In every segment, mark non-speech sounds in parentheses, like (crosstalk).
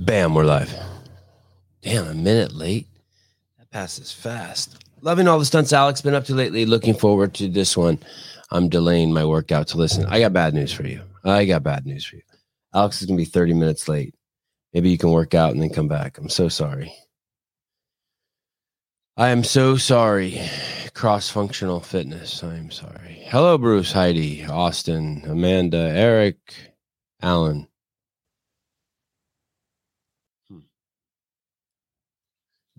Bam, we're live. Damn, a minute late. That passes fast. Loving all the stunts Alex been up to lately. Looking forward to this one. I'm delaying my workout to listen. I got bad news for you. I got bad news for you. Alex is gonna be 30 minutes late. Maybe you can work out and then come back. I'm so sorry. I am so sorry. Cross functional fitness. I am sorry. Hello, Bruce, Heidi, Austin, Amanda, Eric, Alan.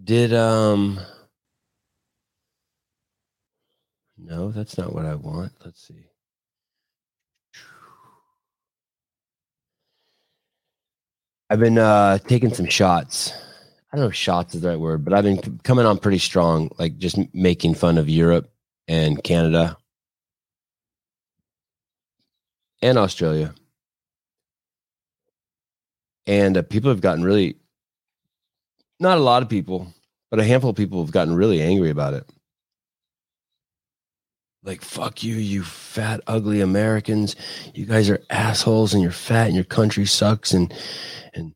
Did um No, that's not what I want. Let's see. I've been uh taking some shots. I don't know if shots is the right word, but I've been coming on pretty strong, like just making fun of Europe and Canada and Australia. And uh, people have gotten really not a lot of people, but a handful of people have gotten really angry about it. Like, fuck you, you fat, ugly Americans. You guys are assholes and you're fat and your country sucks and and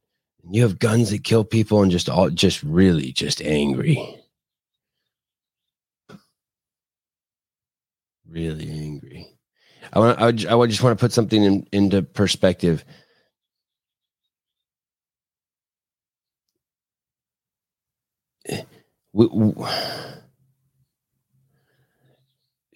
you have guns that kill people and just all just really just angry. Really angry. I want I, I just want to put something in, into perspective. We, we,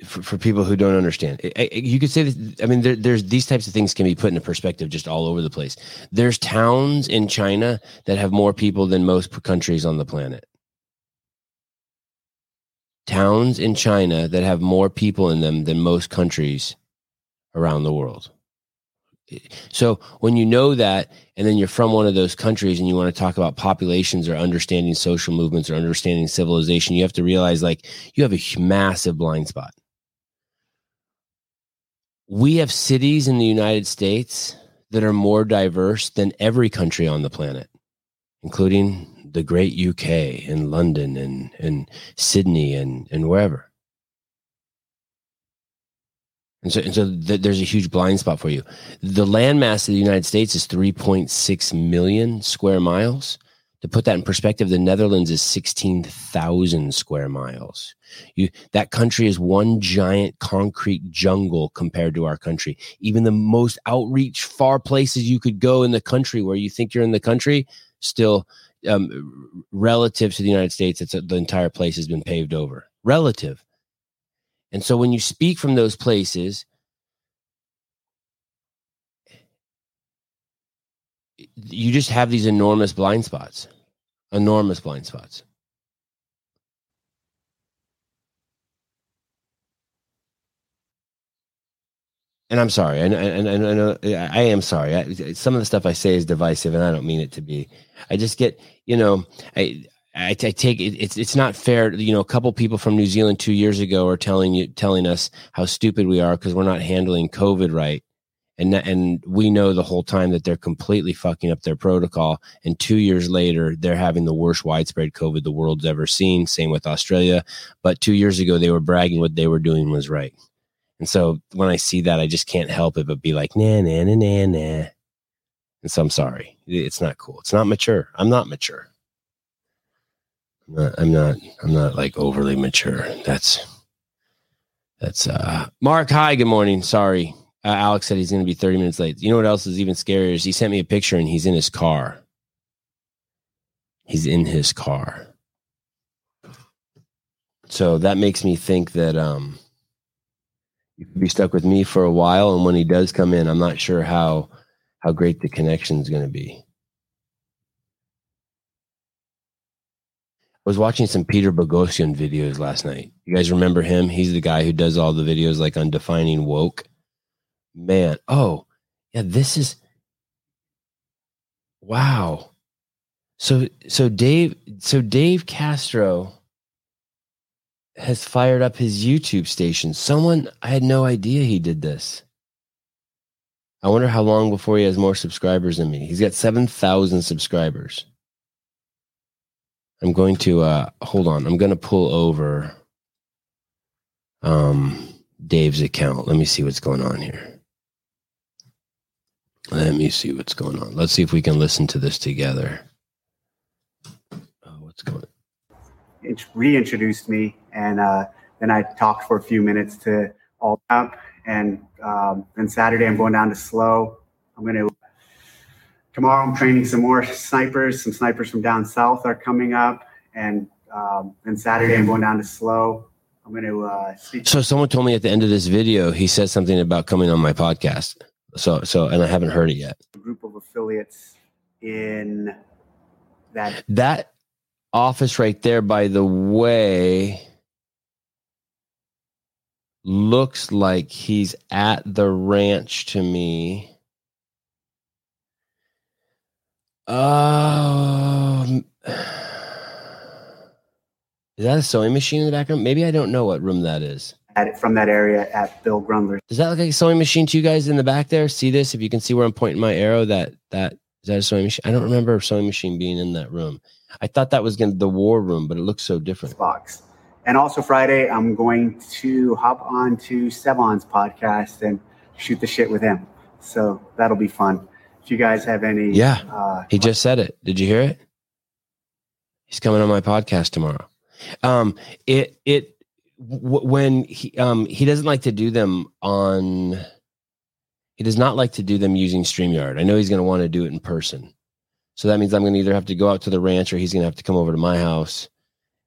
for, for people who don't understand, you could say that. I mean, there, there's these types of things can be put into perspective just all over the place. There's towns in China that have more people than most countries on the planet. Towns in China that have more people in them than most countries around the world. So when you know that, and then you're from one of those countries and you want to talk about populations or understanding social movements or understanding civilization, you have to realize like you have a massive blind spot. We have cities in the United States that are more diverse than every country on the planet, including the great UK and London and, and Sydney and, and wherever. And so, and so th- there's a huge blind spot for you. The landmass of the United States is 3.6 million square miles. To put that in perspective, the Netherlands is 16,000 square miles. You, that country is one giant concrete jungle compared to our country. Even the most outreach, far places you could go in the country where you think you're in the country, still um, relative to the United States, it's the entire place has been paved over. Relative. And so when you speak from those places, you just have these enormous blind spots, enormous blind spots. And I'm sorry, and and, and, and uh, I am sorry. I, some of the stuff I say is divisive, and I don't mean it to be. I just get, you know, I I, take it, it's it's not fair. You know, a couple people from New Zealand two years ago are telling you telling us how stupid we are because we're not handling COVID right, and and we know the whole time that they're completely fucking up their protocol. And two years later, they're having the worst widespread COVID the world's ever seen. Same with Australia, but two years ago they were bragging what they were doing was right. And so when I see that, I just can't help it but be like, nah, nah, nah, nah, nah. And so I'm sorry. It's not cool. It's not mature. I'm not mature. I'm not, I'm not, I'm not like overly mature. That's, that's, uh, Mark. Hi, good morning. Sorry. Uh, Alex said he's going to be 30 minutes late. You know what else is even scarier is he sent me a picture and he's in his car. He's in his car. So that makes me think that, um, you could be stuck with me for a while. And when he does come in, I'm not sure how, how great the connection is going to be. Was watching some Peter Boghossian videos last night. You guys remember him? He's the guy who does all the videos like on defining woke. Man, oh, yeah, this is wow. So so Dave so Dave Castro has fired up his YouTube station. Someone I had no idea he did this. I wonder how long before he has more subscribers than me. He's got 7,000 subscribers. I'm going to uh hold on. I'm going to pull over um Dave's account. Let me see what's going on here. Let me see what's going on. Let's see if we can listen to this together. Oh, what's going on? Reintroduced me, and uh, then I talked for a few minutes to all up. And um, then Saturday, I'm going down to SLO. I'm going to tomorrow. I'm training some more snipers. Some snipers from down south are coming up, and um, then Saturday, I'm going down to SLO. I'm going to uh, speak. So someone told me at the end of this video, he said something about coming on my podcast. So, so, and I haven't heard it yet. A group of affiliates in that that office right there. By the way, looks like he's at the ranch to me. Um. Is that a sewing machine in the background? Maybe I don't know what room that is. At, from that area at Bill Grundler. Does that look like a sewing machine to you guys in the back there? See this? If you can see where I'm pointing my arrow, that that is that a sewing machine? I don't remember a sewing machine being in that room. I thought that was going to the war room, but it looks so different. Box. And also Friday, I'm going to hop on to Sevan's podcast and shoot the shit with him. So that'll be fun. If you guys have any, yeah, uh, he just said it. Did you hear it? He's coming on my podcast tomorrow. Um, it it w- when he um he doesn't like to do them on. He does not like to do them using Streamyard. I know he's going to want to do it in person. So that means I'm going to either have to go out to the ranch or he's going to have to come over to my house.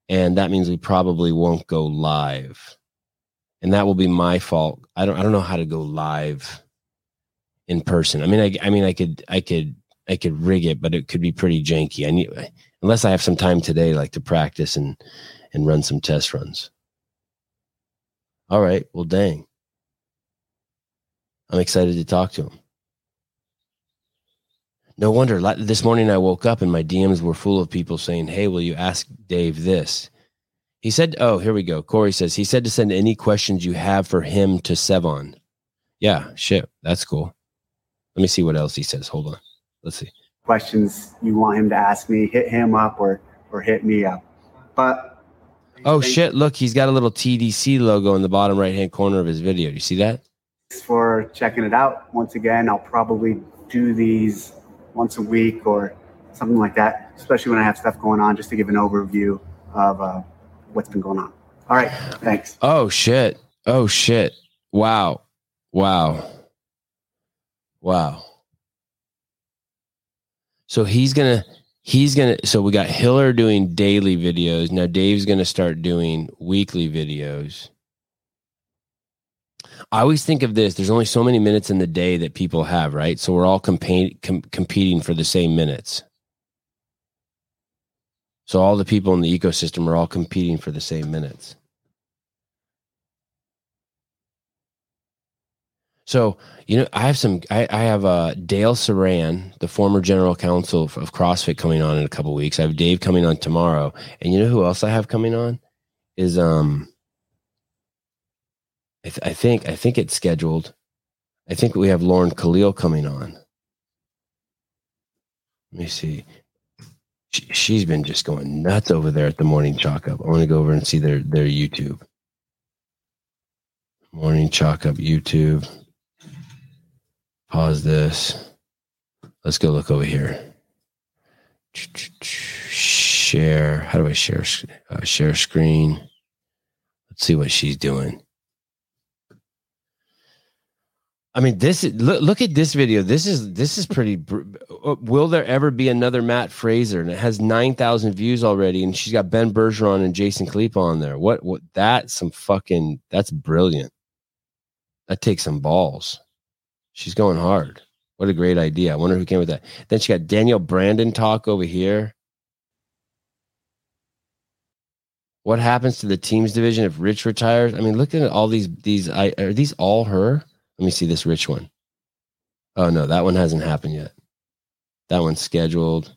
And that means we probably won't go live. And that will be my fault. I don't I don't know how to go live in person. I mean I I mean I could I could I could rig it, but it could be pretty janky. I need unless I have some time today, like to practice and and run some test runs. All right, well, dang, I'm excited to talk to him. No wonder. This morning I woke up and my DMs were full of people saying, "Hey, will you ask Dave this?" He said, "Oh, here we go." Corey says he said to send any questions you have for him to Sevan. Yeah, shit, that's cool. Let me see what else he says. Hold on. Let's see questions you want him to ask me, hit him up or or hit me up. But oh shit! Look, he's got a little TDC logo in the bottom right hand corner of his video. Do you see that? Thanks for checking it out. Once again, I'll probably do these once a week or something like that, especially when I have stuff going on, just to give an overview of uh, what's been going on. All right, thanks. Oh shit! Oh shit! Wow! Wow! Wow! So he's gonna he's gonna so we got Hiller doing daily videos. Now Dave's gonna start doing weekly videos. I always think of this. There's only so many minutes in the day that people have, right? So we're all compa- com- competing for the same minutes. So all the people in the ecosystem are all competing for the same minutes. So, you know, I have some, I, I have uh, Dale Saran, the former general counsel of, CrossFit coming on in a couple weeks. I have Dave coming on tomorrow. And you know who else I have coming on is, um, I, th- I think, I think it's scheduled. I think we have Lauren Khalil coming on. Let me see. She, she's been just going nuts over there at the morning chalk up. I want to go over and see their, their YouTube. Morning chalk up YouTube. Pause this. Let's go look over here. Share. How do I share? Uh, share screen. Let's see what she's doing. I mean, this is look, look at this video. This is this is pretty. Uh, will there ever be another Matt Fraser? And it has nine thousand views already, and she's got Ben Bergeron and Jason Khalipa on there. What? What? That's some fucking. That's brilliant. That takes some balls. She's going hard. What a great idea. I wonder who came with that. Then she got Danielle Brandon talk over here. What happens to the teams division if Rich retires? I mean, looking at all these these I, are these all her? Let me see this Rich one. Oh no, that one hasn't happened yet. That one's scheduled.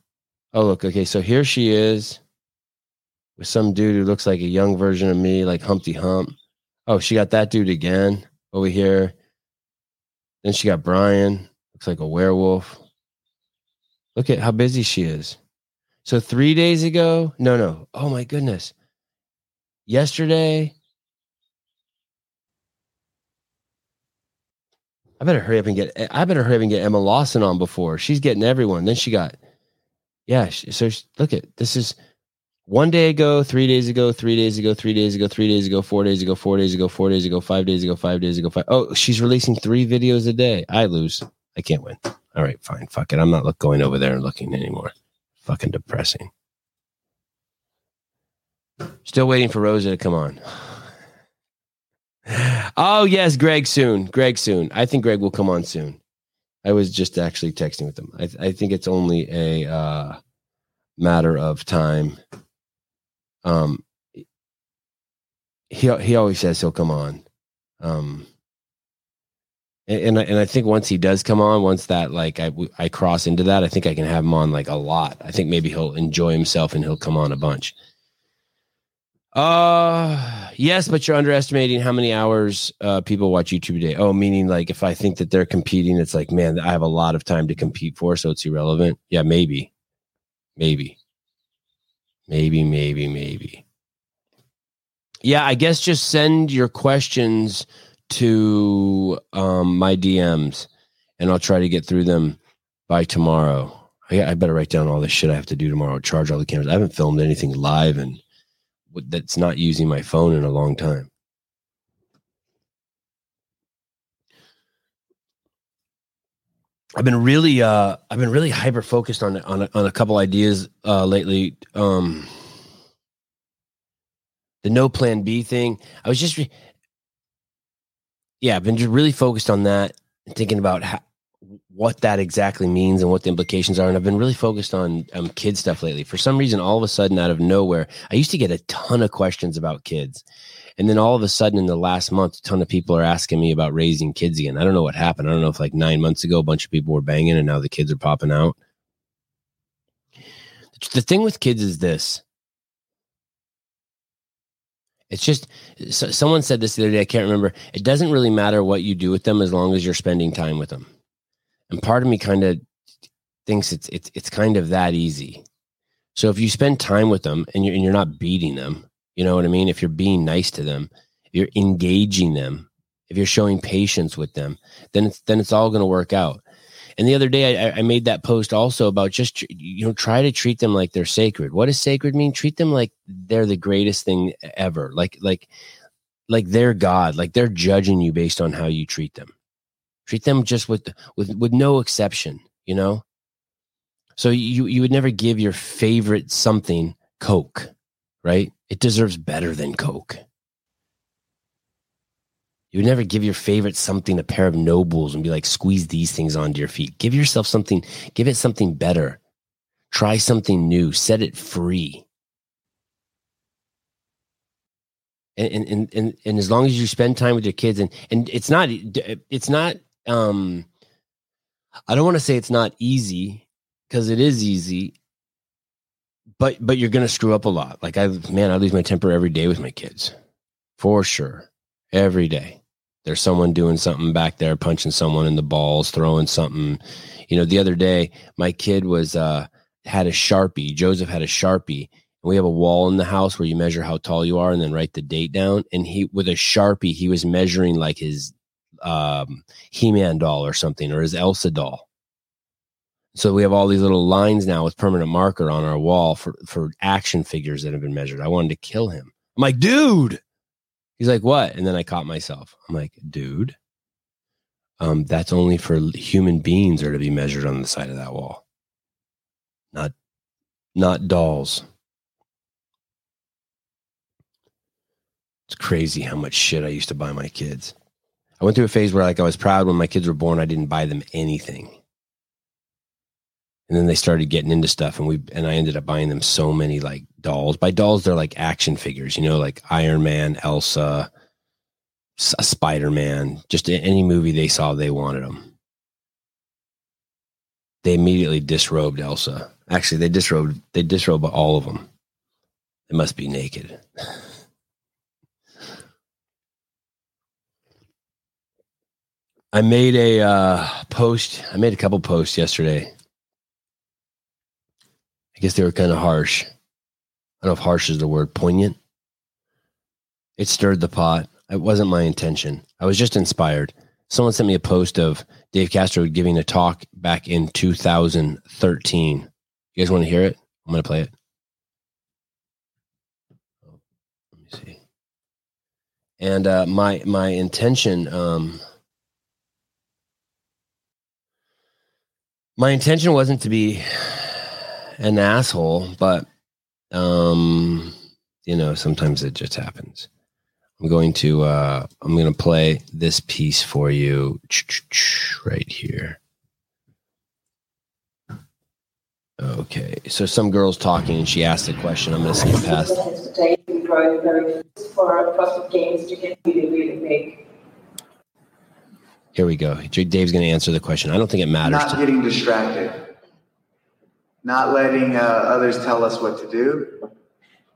Oh look, okay, so here she is with some dude who looks like a young version of me, like Humpty Hump. Oh, she got that dude again over here. Then she got Brian, looks like a werewolf. Look at how busy she is. So three days ago, no, no. Oh my goodness. Yesterday, I better hurry up and get. I better hurry up and get Emma Lawson on before she's getting everyone. Then she got, yeah. So look at this is one day ago, three days ago, three days ago, three days ago, three days ago, four days ago, four days ago, four days ago, five days ago, five days ago, five. Oh, she's releasing three videos a day. I lose. I can't win. All right, fine. Fuck it. I'm not look, going over there and looking anymore. Fucking depressing. Still waiting for Rosa to come on. (sighs) Oh yes, Greg soon. Greg soon. I think Greg will come on soon. I was just actually texting with him. I, I think it's only a uh, matter of time. Um, he he always says he'll come on. Um, and and I, and I think once he does come on, once that like I I cross into that, I think I can have him on like a lot. I think maybe he'll enjoy himself and he'll come on a bunch. Uh, yes, but you're underestimating how many hours uh, people watch YouTube a day. Oh, meaning like if I think that they're competing, it's like, man, I have a lot of time to compete for, so it's irrelevant. Yeah, maybe, maybe, maybe, maybe, maybe. Yeah, I guess just send your questions to um, my DMs, and I'll try to get through them by tomorrow. I, I better write down all the shit I have to do tomorrow. Charge all the cameras. I haven't filmed anything live and that's not using my phone in a long time. I've been really uh I've been really hyper focused on on a, on a couple ideas uh lately. Um the no plan B thing. I was just re- yeah, I've been just really focused on that and thinking about how, what that exactly means and what the implications are. And I've been really focused on um, kid stuff lately. For some reason, all of a sudden, out of nowhere, I used to get a ton of questions about kids. And then all of a sudden, in the last month, a ton of people are asking me about raising kids again. I don't know what happened. I don't know if like nine months ago, a bunch of people were banging and now the kids are popping out. The thing with kids is this it's just so, someone said this the other day. I can't remember. It doesn't really matter what you do with them as long as you're spending time with them. And part of me kind of thinks it's it's it's kind of that easy. So if you spend time with them and you're and you're not beating them, you know what I mean? If you're being nice to them, you're engaging them, if you're showing patience with them, then it's then it's all going to work out. And the other day, I, I, made that post also about just you know try to treat them like they're sacred. What does sacred mean? Treat them like they're the greatest thing ever. Like like like they're God. Like they're judging you based on how you treat them. Treat them just with with with no exception, you know? So you you would never give your favorite something Coke, right? It deserves better than Coke. You would never give your favorite something a pair of Nobulls and be like, squeeze these things onto your feet. Give yourself something, give it something better. Try something new, set it free. And, and, and, and as long as you spend time with your kids and, and it's not, it's not um I don't want to say it's not easy because it is easy, but but you're gonna screw up a lot. Like I man, I lose my temper every day with my kids. For sure. Every day. There's someone doing something back there, punching someone in the balls, throwing something. You know, the other day, my kid was uh had a sharpie. Joseph had a sharpie and we have a wall in the house where you measure how tall you are and then write the date down. And he, with a sharpie, he was measuring like his um, He-Man doll or something, or his Elsa doll. So we have all these little lines now with permanent marker on our wall for for action figures that have been measured. I wanted to kill him. I'm like, dude. He's like, what? And then I caught myself. I'm like, dude. Um, that's only for human beings are to be measured on the side of that wall. Not not dolls. It's crazy how much shit I used to buy my kids. I went through a phase where like I was proud when my kids were born, I didn't buy them anything. And then they started getting into stuff and we and I ended up buying them so many like dolls. By dolls, they're like action figures, you know, like Iron Man, Elsa, Spider Man, just any movie they saw, they wanted them. They immediately disrobed Elsa. Actually, they disrobed they disrobed all of them. They must be naked. (laughs) I made a uh, post. I made a couple posts yesterday. Guess they were kind of harsh. I don't know if harsh is the word, poignant. It stirred the pot. It wasn't my intention. I was just inspired. Someone sent me a post of Dave Castro giving a talk back in 2013. You guys want to hear it? I'm going to play it. Let me see. And uh, my my intention, um, my intention wasn't to be an asshole, but um, you know, sometimes it just happens. I'm going to uh, I'm going to play this piece for you right here. Okay, so some girl's talking and she asked a question. I'm going to skip past. Here we go. Dave's going to answer the question. I don't think it matters. Not getting distracted. Not letting uh, others tell us what to do.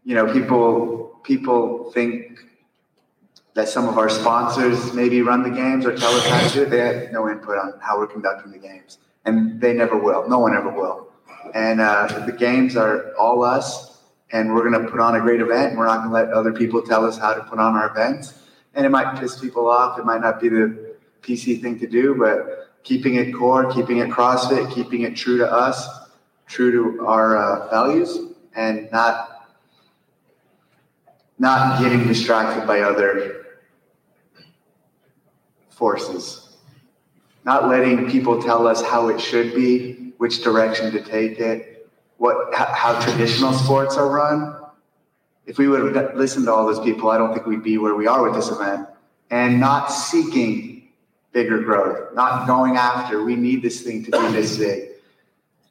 You know, people people think that some of our sponsors maybe run the games or tell us how to do it. They have no input on how we're conducting the games, and they never will. No one ever will. And uh, the games are all us, and we're going to put on a great event. And we're not going to let other people tell us how to put on our events. And it might piss people off. It might not be the PC thing to do, but keeping it core, keeping it CrossFit, keeping it true to us, true to our uh, values, and not not getting distracted by other forces. Not letting people tell us how it should be, which direction to take it, what how traditional sports are run. If we would have listened to all those people, I don't think we'd be where we are with this event. And not seeking bigger growth, not going after, we need this thing to be this big.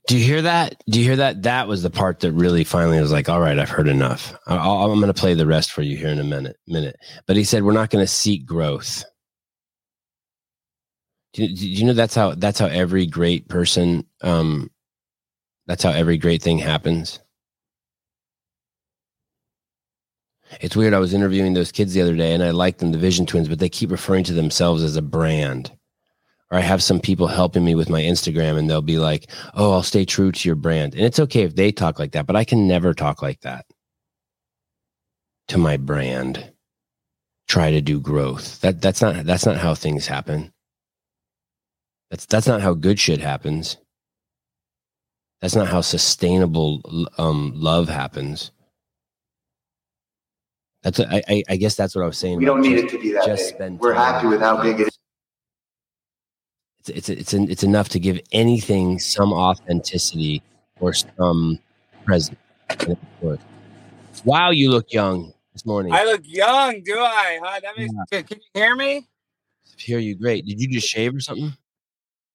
Do you hear that? Do you hear that? That was the part that really finally was like, all right, I've heard enough. i am going to play the rest for you here in a minute. Minute. But he said we're not going to seek growth. Do you, do you, know that's how that's how every great person um that's how every great thing happens it's weird i was interviewing those kids the other day and i like them the vision twins but they keep referring to themselves as a brand or i have some people helping me with my instagram and they'll be like oh i'll stay true to your brand and it's okay if they talk like that but i can never talk like that to my brand try to do growth that that's not that's not how things happen that's that's not how good shit happens. That's not how sustainable um, love happens. That's a, I, I guess that's what I was saying. We don't need it to be that just big. We're happy with how big it is. It's it's it's, it's enough to give anything some authenticity or some presence. Wow, you look young this morning. I look young, do I? Huh? That makes yeah. Can you hear me? I hear you great. Did you just shave or something?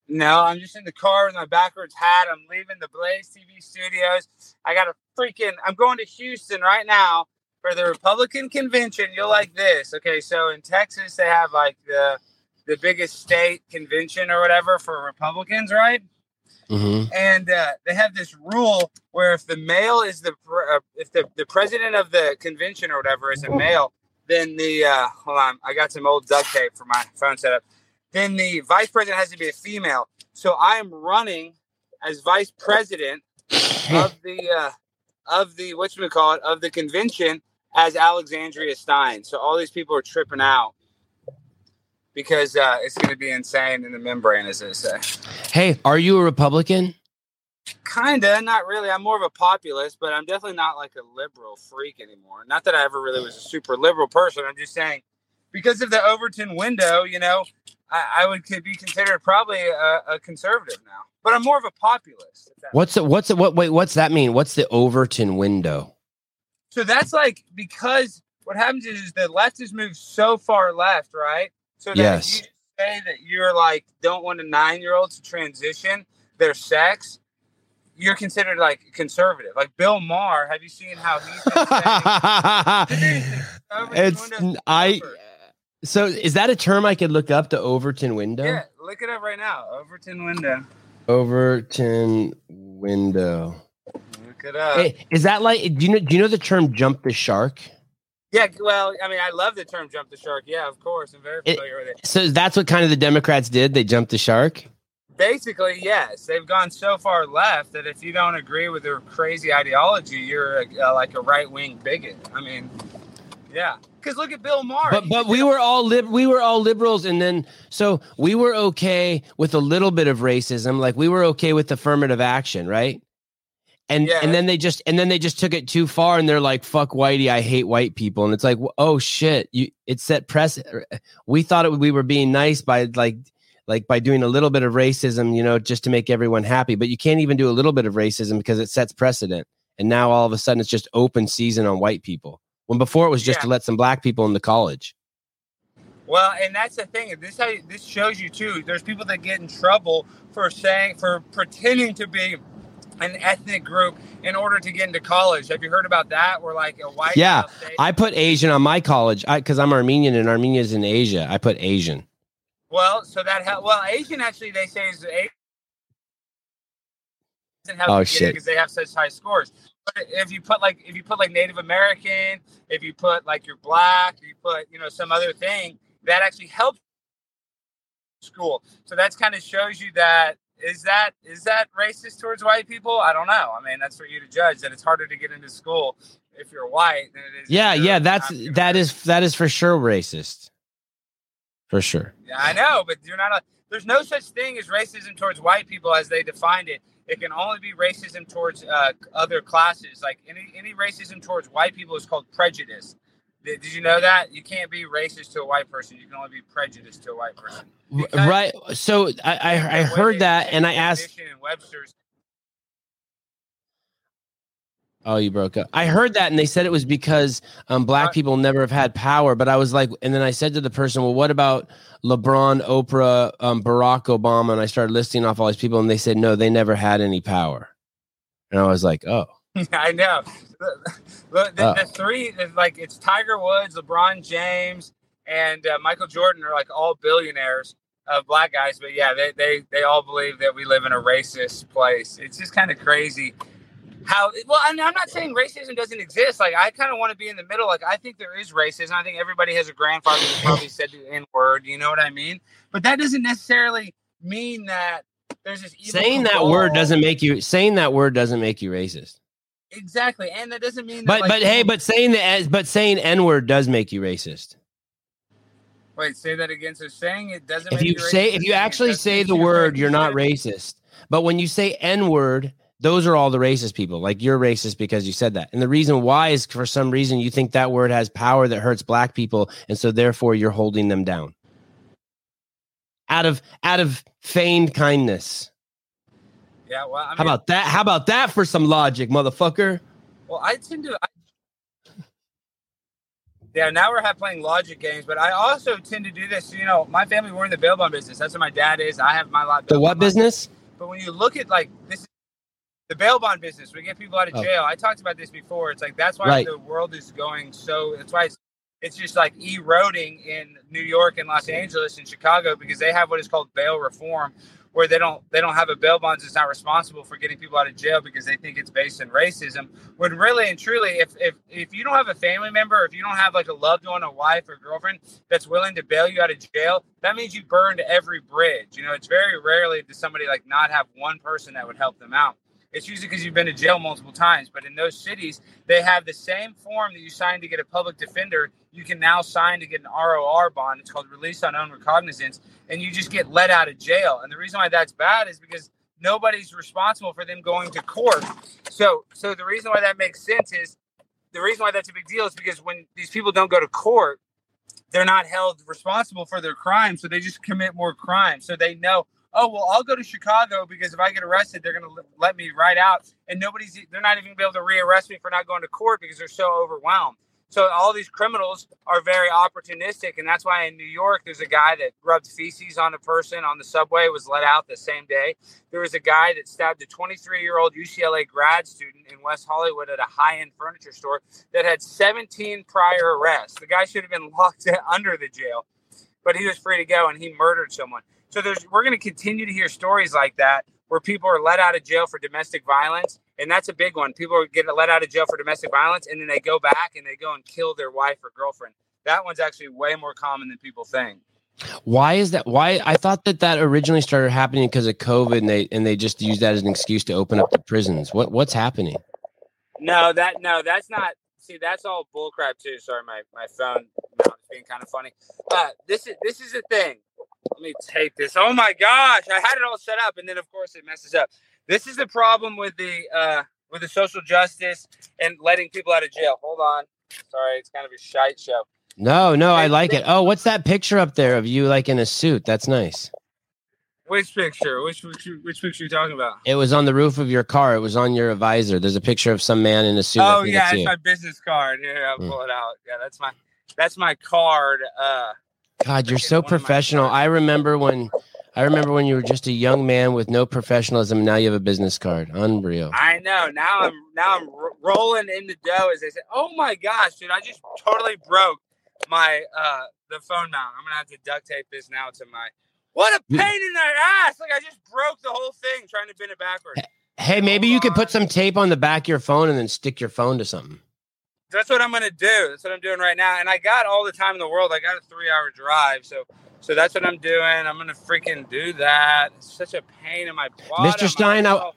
No, I'm just in the car with my backwards hat. I'm leaving the Blaze TV studios. I got a freaking, I'm going to Houston right now for the Republican convention. You'll like this. Okay, so in Texas, they have like the the biggest state convention or whatever for Republicans, right? Mm-hmm. And uh, they have this rule where if the male is the uh, if the, the president of the convention or whatever is a male, then the uh, hold on, I got some old duct tape for my phone setup then the vice president has to be a female. So I am running as vice president of the uh, of the what you call it of the convention as Alexandria Stein. So all these people are tripping out because uh, it's going to be insane in the membrane, as they say. Hey, are you a Republican? Kinda, not really. I'm more of a populist, but I'm definitely not like a liberal freak anymore. Not that I ever really was a super liberal person. I'm just saying because of the Overton window, you know, I, I would could be considered probably a, a, conservative now, but I'm more of a populist. What's the, what's the, what wait what's that mean? What's the Overton window? So that's like because what happens is the left has moved so far left, right? So that yes. you say that you're like don't want a nine year old to transition their sex, you're considered like conservative. Like Bill Maher, have you seen how he's? (laughs) it's I. So is that a term I could look up to Overton window? Yeah, look it up right now. Overton window. Overton window. Look it up. Hey, is that like do you know do you know the term jump the shark? Yeah, well, I mean, I love the term jump the shark. Yeah, of course. I'm very familiar it, with it. So that's what kind of the Democrats did? They jumped the shark? Basically, yes. They've gone so far left that if you don't agree with their crazy ideology, you're a, like a right wing bigot. I mean, Yeah, because look at Bill Maher. But but we were all lib we were all liberals and then so we were okay with a little bit of racism like we were okay with affirmative action, right? And Yeah. and then they just and then they just took it too far and they're like fuck whitey, I hate white people and it's like oh shit, you it set press we thought it, we were being nice by like like by doing a little bit of racism, you know, just to make everyone happy, but you can't even do a little bit of racism because it sets precedent. And now all of a sudden it's just open season on white people. When before it was just Yeah. to let some black people into college. Well, and that's the thing. This how this shows you too. There's people that get in trouble for saying for pretending to be an ethnic group in order to get into college. Have you heard about that? Where like a white Yeah, guy will say- I put Asian on my college because I'm Armenian and Armenia's in Asia. I put Asian. well, so that hel- well Asian actually they say is a doesn't help Oh, you get in shit. because they have such high scores. But if you put like if you put like Native American, if you put like you're black, you put you know some other thing that actually helps school. So that's kind of shows you that is that is that racist towards white people? I don't know. I mean, that's for you to judge. That it's harder to get into school if you're white than it is. Yeah, yeah, that's that is that is for sure racist. For sure. Yeah, I know, but you're not. A, there's no such thing as racism towards white people as they defined it. It can only be racism towards uh, other classes. Like any any racism towards white people is called prejudice. Did, did you know that you can't be racist to a white person? You can only be prejudiced to a white person. Because- Right. So I I, I heard that and I asked Webster's. Oh, you broke up. I heard that, and they said it was because um, black people never have had power. But I was like, and then I said to the person, "Well, what about LeBron, Oprah, um, Barack Obama?" And I started listing off all these people, and they said, "No, they never had any power." And I was like, "Oh, (laughs) I know. The, the, the, Oh. the three, like it's Tiger Woods, LeBron James, and uh, Michael Jordan are like all billionaires of black guys. But yeah, they, they they all believe that we live in a racist place. It's just kind of crazy how. Well, I'm, I'm not saying racism doesn't exist. Like I kind of want to be in the middle. Like I think there is racism. I think everybody has a grandfather who probably said the N word. You know what I mean? But that doesn't necessarily mean that. There's this evil saying that word doesn't make you saying that word doesn't make you racist." Exactly, and that doesn't mean. That, But like, but hey, but saying the but saying n word does make you racist. Wait, say that again. So saying it doesn't. If make you say if you actually say the you word, you're not racist. But when you say n word, those are all the racist people. Like you're racist because you said that. And the reason why is for some reason you think that word has power that hurts black people, and so therefore you're holding them down. Out of out of feigned kindness. Yeah. Well, I mean, How about that? How about that for some logic, motherfucker? Well, I tend to. I, yeah, now we're playing logic games, but I also tend to do this. You know, my family we're in the bail bond business. That's what my dad is. I have my lot. The what business? But when you look at like this, the bail bond business, we get people out of Oh. jail. I talked about this before. It's like that's why Right. the world is going so. That's why it's, it's just like eroding in New York and Los Angeles and Chicago because they have what is called bail reform, where they don't they don't have a bail bonds that's not responsible for getting people out of jail because they think it's based in racism. When really and truly, if if if you don't have a family member, if you don't have like a loved one, a wife or girlfriend that's willing to bail you out of jail, that means you burned every bridge. You know, it's very rarely does somebody like not have one person that would help them out. It's usually because you've been to jail multiple times. But in those cities, they have the same form that you signed to get a public defender. You can now sign to get an ROR bond. It's called release on own recognizance, and you just get let out of jail. And the reason why that's bad is because nobody's responsible for them going to court. So, so the reason why that makes sense is the reason why that's a big deal is because when these people don't go to court, they're not held responsible for their crimes, so they just commit more crimes. So they know, oh well, I'll go to Chicago because if I get arrested, they're going to let me right out, and nobody's they're not even gonna be able to rearrest me for not going to court because they're so overwhelmed. So all these criminals are very opportunistic, and that's why in New York there's a guy that rubbed feces on a person on the subway was let out the same day. There was a guy that stabbed a 23 year old UCLA grad student in West Hollywood at a high end furniture store that had 17 prior arrests. The guy should have been (laughs) locked (laughs) under the jail, but he was free to go and he murdered someone. So there's we're going to continue to hear stories like that where people are let out of jail for domestic violence, and that's a big one. People are getting let out of jail for domestic violence, and then they go back and they go and kill their wife or girlfriend. That one's actually way more common than people think. Why is that? Why I thought that that originally started happening because of COVID, and they and they just used that as an excuse to open up the prisons. What what's happening? No, that no, that's not. see, that's all bullcrap too. Sorry, my my phone mount is being kind of funny. Uh, this is this is the thing. Let me take this. Oh my gosh, I had it all set up, and then of course it messes up. This is the problem with the uh, with the social justice and letting people out of jail. Hold on. Sorry, it's kind of a shite show. No, no, I like it. Oh, what's that picture up there of you like in a suit? That's nice. Which picture? Which which Which picture are you talking about? It was on the roof of your car. It was on your visor. There's a picture of some man in a suit. Oh yeah, it's you. my business card. Yeah, I'll Mm. pull it out. Yeah, that's my that's my card. Uh, God, you're so one of my professional. I remember when I remember when you were just a young man with no professionalism. Now you have a business card. Unreal. I know. Now I'm now I'm ro- rolling in the dough as they say. Oh my gosh, dude! I just totally broke my uh the phone mount. I'm gonna have to duct tape this now to my. What a pain in the ass! Like I just broke the whole thing trying to bend it backwards. Hey, maybe you could put some tape on the back of your phone and then stick your phone to something. That's what I'm gonna do. That's what I'm doing right now. And I got all the time in the world. I got a three hour drive, so so that's what I'm doing. I'm gonna freaking do that. It's such a pain in my butt. Mr. Stein, I-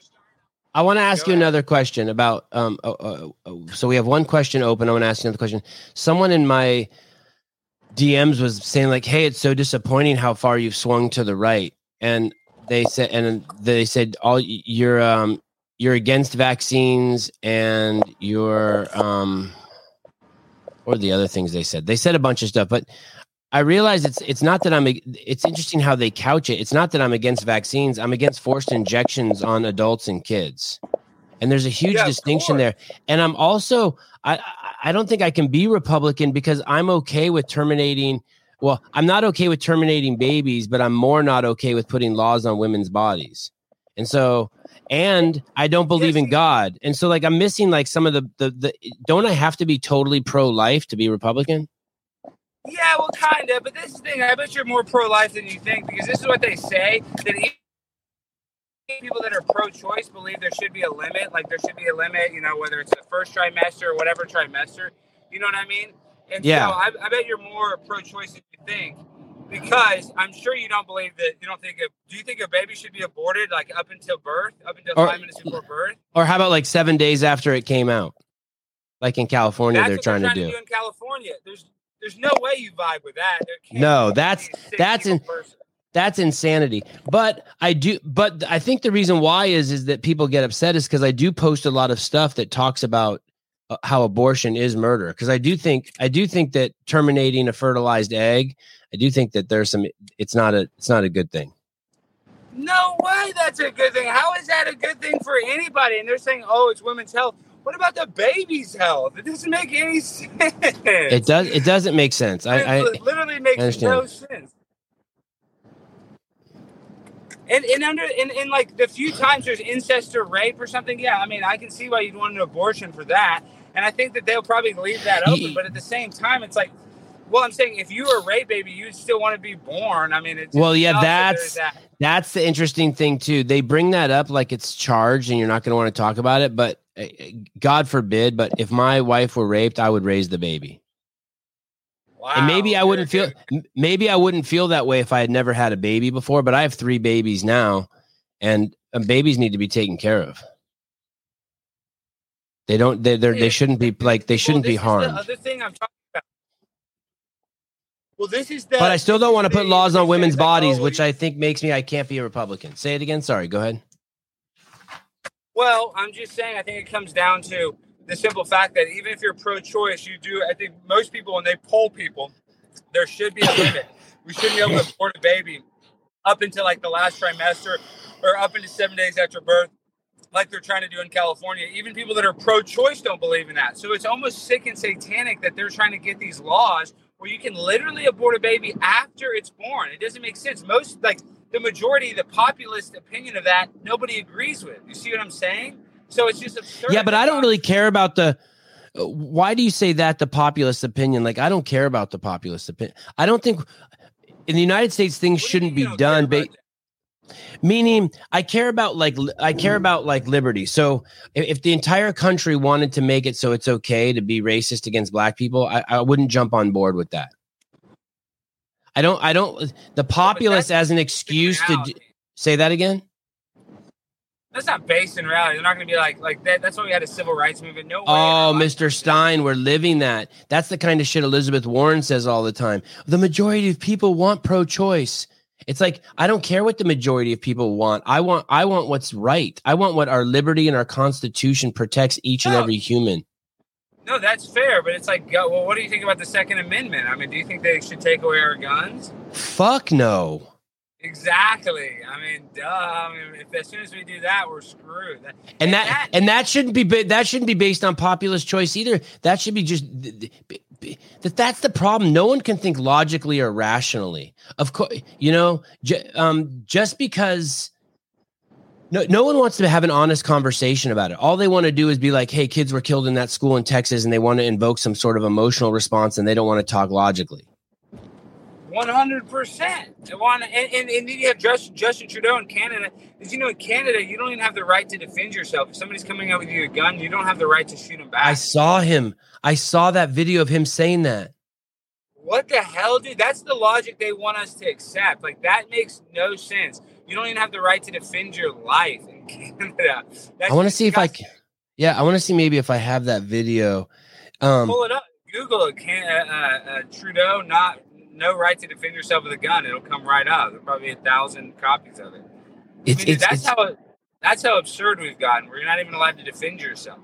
I want to ask Go you ahead. another question about. Um, uh, uh, uh, so we have one question open. I want to ask you another question. Someone in my DMs was saying like, "Hey, it's so disappointing how far you've swung to the right," and they said, and they said, "All you're um, you're against vaccines and you're um, or the other things they said. They said a bunch of stuff, but." I realize it's it's not that I'm it's interesting how they couch it. It's not that I'm against vaccines. I'm against forced injections on adults and kids. And there's a huge Yeah, distinction there. And I'm also I I- I don't think I can be Republican because I'm okay with terminating well, I'm not okay with terminating babies, but I'm more not okay with putting laws on women's bodies. And so and I don't believe in God. And so like I'm missing like some of the the, the don't I have to be totally pro life to be Republican? Yeah, well, kind of. But this is the thing. I bet you're more pro life than you think because this is what they say that even people that are pro choice believe there should be a limit. Like there should be a limit, you know, whether it's the first trimester or whatever trimester. You know what I mean? And Yeah. so I, I bet you're more pro choice than you think because I'm sure you don't believe that. You don't think of. Do you think a baby should be aborted like up until birth, up until Or- five minutes before birth? Or how about like seven days after it came out? Like in California, That's they're trying, they're to do. in California. There's there's no way you vibe with that. No, that's- that's in- person. That's insanity. But I do but I think the reason why is is that people get upset is because I do post a lot of stuff that talks about uh, how abortion is murder. Because I do think I do think that terminating a fertilized egg, I do think that there's some it's not a it's not a good thing. No way that's a good thing. How is that a good thing for anybody? And they're saying, oh, it's women's health. What about the baby's health? It doesn't make any sense. It does it doesn't make sense. I, I it literally makes understand. no sense. And, and under and, and like the few times there's incest or rape or something, yeah, I mean I can see why you'd want an abortion for that. And I think that they'll probably leave that open, but at the same time it's like well, I'm saying if you were a rape baby, you'd still want to be born. I mean, it's Well, yeah, sucks that there's that's- that. That's the interesting thing too. They bring that up like it's charged and you're not going to want to talk about it, but uh, God forbid, but if my wife were raped, I would raise the baby. and maybe I wouldn't feel m- maybe I wouldn't feel that way if I had never had a baby before, but I have 3 babies now and uh, babies need to be taken care of. They don't they they they shouldn't be like they shouldn't this be harmed. The other thing I'm talking. Well, this is the. But I still don't want to put laws on women's bodies, which I. I think makes me I can't be a Republican. Say it again. Sorry, go ahead. Well, I'm just saying. I think it comes down to the simple fact that even if you're pro-choice, you do. I think most people, when they poll people, there should be a (coughs) limit. We shouldn't be able to abort a baby up until like the last trimester or up into seven days after birth, like they're trying to do in California. Even people that are pro-choice don't believe in that. So it's almost sick and satanic that they're trying to get these laws where you can literally abort a baby after it's born. It doesn't make sense. Most like the majority, the populist opinion of that, nobody agrees with. You see what I'm saying? So it's just absurd. Yeah, but I don't really care about the. Why do you say that the populist opinion? Like I don't care about the populist opinion. I don't think in the United States things What do you shouldn't be done. that? Meaning, I care about like I care mm. about like liberty. So if, if the entire country wanted to make it so it's okay to be racist against black people, I, I wouldn't jump on board with that. I don't. I don't. Uh, the populist as an excuse to d- say that again. That's not based in reality. They're not going to be like like that. That's why we had a civil rights movement. No way. Oh, Mr. Stein, we're living that. That's the kind of shit Elizabeth Warren says all the time. The majority of people want pro-choice. It's like I don't care what the majority of people want. I want I want what's right. I want what our liberty and our constitution protects each and No. every human. No, that's fair, but it's like, well, what do you think about the Second Amendment? I mean, do you think they should take away our guns? Fuck no. Exactly. I mean, duh. I mean, if as soon as we do that, we're screwed. That- And that and that shouldn't be that shouldn't be based on populist choice either. That should be just that that's the problem. No one can think logically or rationally. Of course, you know, j- um, just because no no one wants to have an honest conversation about it. All they want to do is be like, "Hey, kids were killed in that school in Texas," and they want to invoke some sort of emotional response, and they don't want to talk logically. One hundred percent. And, and, and then you have Justin, Justin Trudeau in Canada. Did you know in Canada you don't even have the right to defend yourself? If somebody's coming out with you a gun, you don't have the right to shoot them back. I saw him. I saw that video of him saying that. What the hell, dude? That's the logic they want us to accept. Like that makes no sense. You don't even have the right to defend your life in (laughs) Canada. That's I want to see if I can. Yeah, I want to see maybe if I have that video. Um, pull it up. Google it. Can, uh, uh, uh, Trudeau not no right to defend yourself with a gun. It'll come right up. There'll probably be a thousand copies of it. I it's, mean, it's, that's it's how that's how absurd we've gotten. We're not even allowed to defend yourself.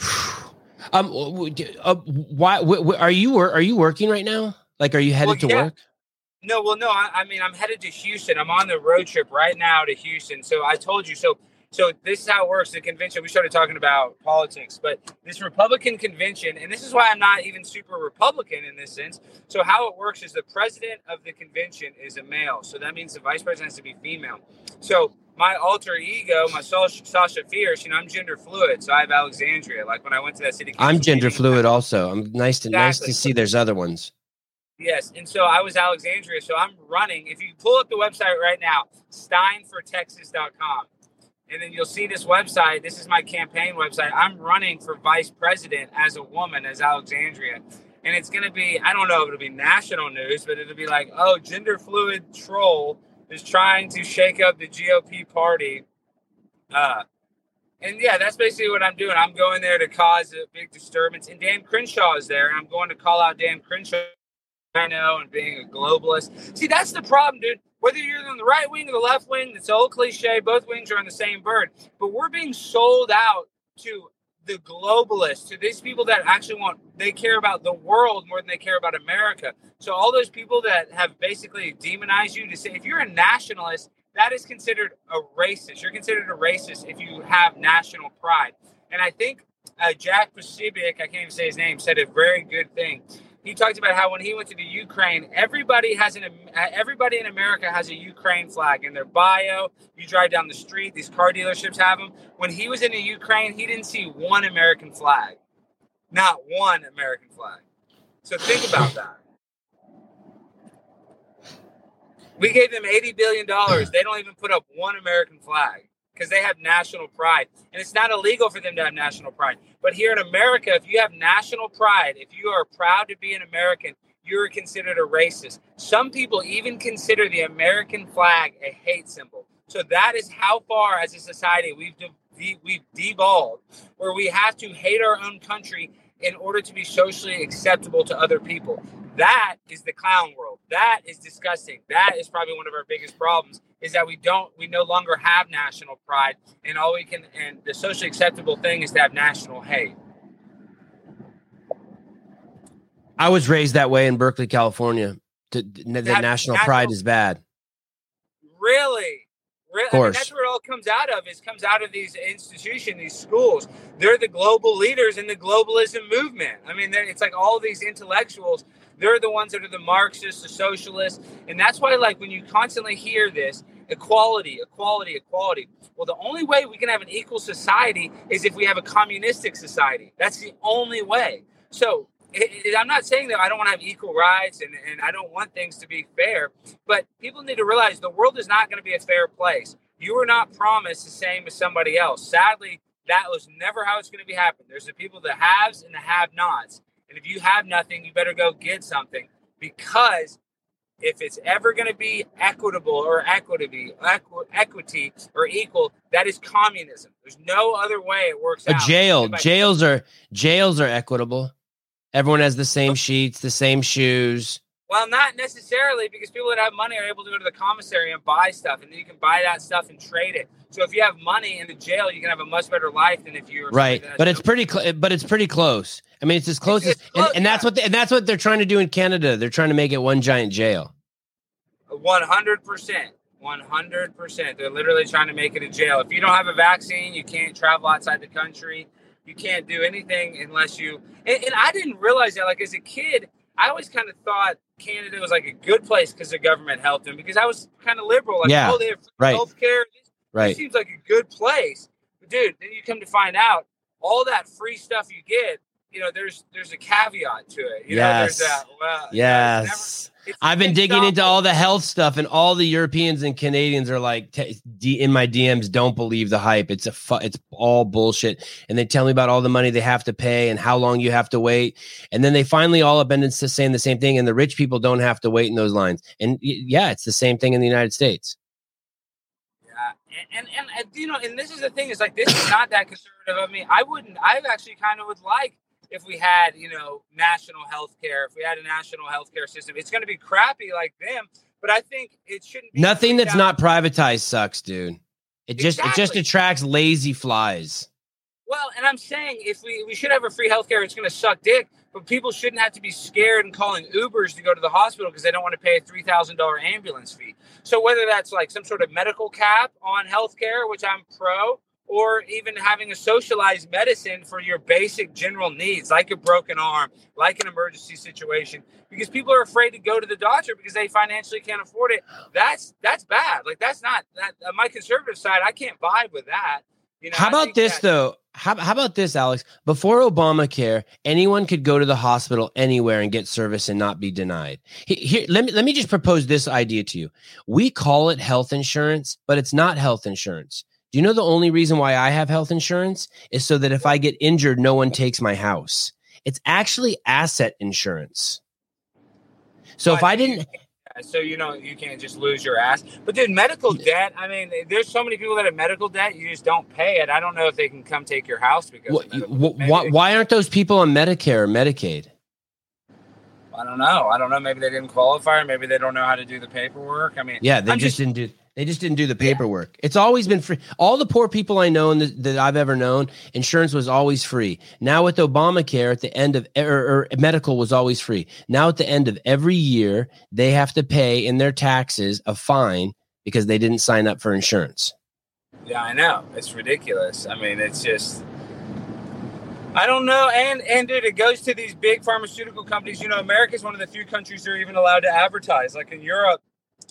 (sighs) um. w- w- d- Uh, why? W- w- are you are you working right now? Like, are you headed Well, to yeah. work? No, well, no. I, I mean, I'm headed to Houston. I'm on the road trip right now to Houston. So I told you. So, so this is how it works. The convention. We started talking about politics, but this Republican convention, and this is why I'm not even super Republican in this sense. So how it works is the president of the convention is a male. So that means the vice president has to be female. So my alter ego, my Sasha, Fierce, you know, I'm gender fluid. So I have Alexandria. Like when I went to that city. I'm gender meeting, fluid. Also, I'm nice to nice to see. There's other ones. Yes, and so I was Alexandria. So I'm running. If you pull up the website right now, steinfortexas.com, and then you'll see this website. This is my campaign website. I'm running for vice president as a woman, as Alexandria. And it's going to be, I don't know if it'll be national news, but it'll be like, oh, gender fluid troll is trying to shake up the GOP party. Uh, and yeah, that's basically what I'm doing. I'm going there to cause a big disturbance. And Dan Crenshaw is there. And I'm going to call out Dan Crenshaw I know and being a globalist. See, that's the problem, dude. Whether you're on the right wing or the left wing, it's old cliche. Both wings are on the same bird. But we're being sold out to the globalists, to these people that actually want, they care about the world more than they care about America. So all those people that have basically demonized you to say, if you're a nationalist, that is considered a racist. You're considered a racist if you have national pride. And I think uh, Jack Pasibic, I can't even say his name, said a very good thing he talked about how when he went to the Ukraine, everybody has an everybody in America has a Ukraine flag in their bio. You drive down the street; these car dealerships have them. When he was in the Ukraine, he didn't see one American flag, not one American flag. So think about that. We gave them eighty billion dollars. They don't even put up one American flag because they have national pride, and it's not illegal for them to have national pride. But here in America, if you have national pride, if you are proud to be an American, you're considered a racist. Some people even consider the American flag a hate symbol. So that is how far, as a society, we've de- we've devolved, where we have to hate our own country in order to be socially acceptable to other people. That is the clown world. That is disgusting. That is probably one of our biggest problems is that we don't we no longer have national pride and all we can and the socially acceptable thing is to have national hate. I was raised that way in Berkeley, California. To, the That- national national- pride is bad. Really? Really? I mean, that's where it all comes out of. Is comes out of these institutions, these schools. They're the global leaders in the globalism movement. I mean, it's like all these intellectuals. They're the ones that are the Marxists, the socialists, and that's why, like, when you constantly hear this equality, equality, equality. Well, the only way we can have an equal society is if we have a communistic society. That's the only way. So it, it- I'm not saying that I don't want to have equal rights and, and I don't want things to be fair, but people need to realize the world is not going to be a fair place. You are not promised the same as somebody else. Sadly, that was never how it's going to be happening. There's the people that haves and the have nots. And if you have nothing, you better go get something because if it's ever going to be equitable or equity, equi- equity or equal, that is communism. There's no other way it works A out. jail, jails are jails are equitable. Everyone has the same oh. sheets, the same shoes. Well, not necessarily because people that have money are able to go to the commissary and buy stuff, and then you can buy that stuff and trade it. So if you have money in the jail, you can have a much better life than if you're Right, but it's pretty. Cl- but it's pretty close. I mean, it's as close it's as, and, close, and that's yeah. what they, and that's what they're trying to do in Canada. They're trying to make it one giant jail. One hundred percent. One hundred percent. They're literally trying to make it a jail. If you don't have a vaccine, you can't travel outside the country. You can't do anything unless you. And, and I didn't realize that. Like as a kid, I always kind of thought Canada was like a good place because the government helped them. Because I was kind of liberal. Like, Yeah, oh, they have right. health care. Right. seems like a good place. But dude, then you come to find out all that free stuff you get. You know, there's there's a caveat to it. You know, there's Yes. that. Well, Yes. I've been digging into all the health stuff, and all the Europeans and Canadians are like t- D- in my DMs. Don't believe the hype. It's a fu- it's all bullshit. And they tell me about all the money they have to pay and how long you have to wait. And then they finally all have been s- saying the same thing. And the rich people don't have to wait in those lines. And yeah, it's the same thing in the United States. Yeah, and, and and you know, and this is the thing is like this is not that conservative of me. I wouldn't. I actually kind of would like if we had you know national health care. If we had a national health care system, it's going to be crappy like them. But I think it shouldn't be Nothing that's not privatized sucks, dude. It just it just attracts lazy flies. Well, and I'm saying if we we should have a free healthcare, it's going to suck dick. But people shouldn't have to be scared and calling Ubers to go to the hospital because they don't want to pay a three thousand dollar ambulance fee. So whether that's like some sort of medical cap on healthcare, which I'm pro, or even having a socialized medicine for your basic general needs, like a broken arm, like an emergency situation, because people are afraid to go to the doctor because they financially can't afford it. That's that's bad. Like that's not that on my conservative side. I can't vibe with that. You know, How about this that- though? How, how about this, Alex? Before Obamacare, anyone could go to the hospital anywhere and get service and not be denied. Here, let me let me just propose this idea to you. We call it health insurance, but it's not health insurance. Do you know the only reason why I have health insurance is so that if I get injured, no one takes my house. It's actually asset insurance. So if I didn't, so you know you can't just lose your ass. But dude, medical debt. I mean, there's so many people that have medical debt. You just don't pay it. I don't know if they can come take your house because. wh- of medical wh- why, why aren't those people on Medicare or Medicaid? I don't know. I don't know. Maybe they didn't qualify, or maybe they don't know how to do the paperwork. I mean, Yeah, they I'm just, didn't do. They just didn't do the paperwork. It's always been free. All the poor people I know and that, that I've ever known, insurance was always free. Now with Obamacare, at the end of or, or medical was always free. Now at the end of every year, they have to pay in their taxes a fine because they didn't sign up for insurance. Yeah, I know. It's ridiculous. I mean, it's just I don't know. And and dude, it goes to these big pharmaceutical companies. You know, America is one of the few countries they're even allowed to advertise. Like in Europe,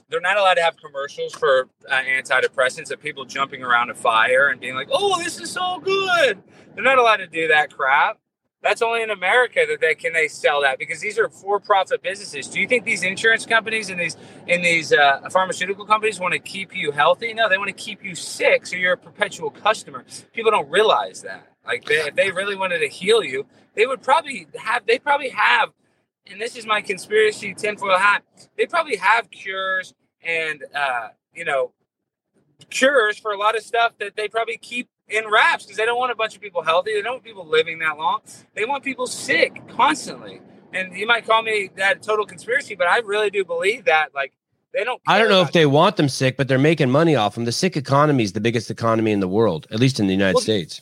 they're not allowed to have commercials for uh, antidepressants of people jumping around a fire and being like, "Oh, this is so good." They're not allowed to do that crap. That's only in America that they can they sell that because these are for-profit businesses. Do you think these insurance companies and these and these uh, pharmaceutical companies want to keep you healthy? No, they want to keep you sick, so you're a perpetual customer. People don't realize that. Like they, if they really wanted to heal you, they would probably have. They probably have. And this is my conspiracy tinfoil hat. They probably have cures and uh, you know cures for a lot of stuff that they probably keep in wraps because they don't want a bunch of people healthy. They don't want people living that long. They want people sick constantly. And you might call me that total conspiracy, but I really do believe that. Like they don't. I don't know if they want them sick, but they're making money off them. The sick economy is the biggest economy in the world, at least in the United Well, States.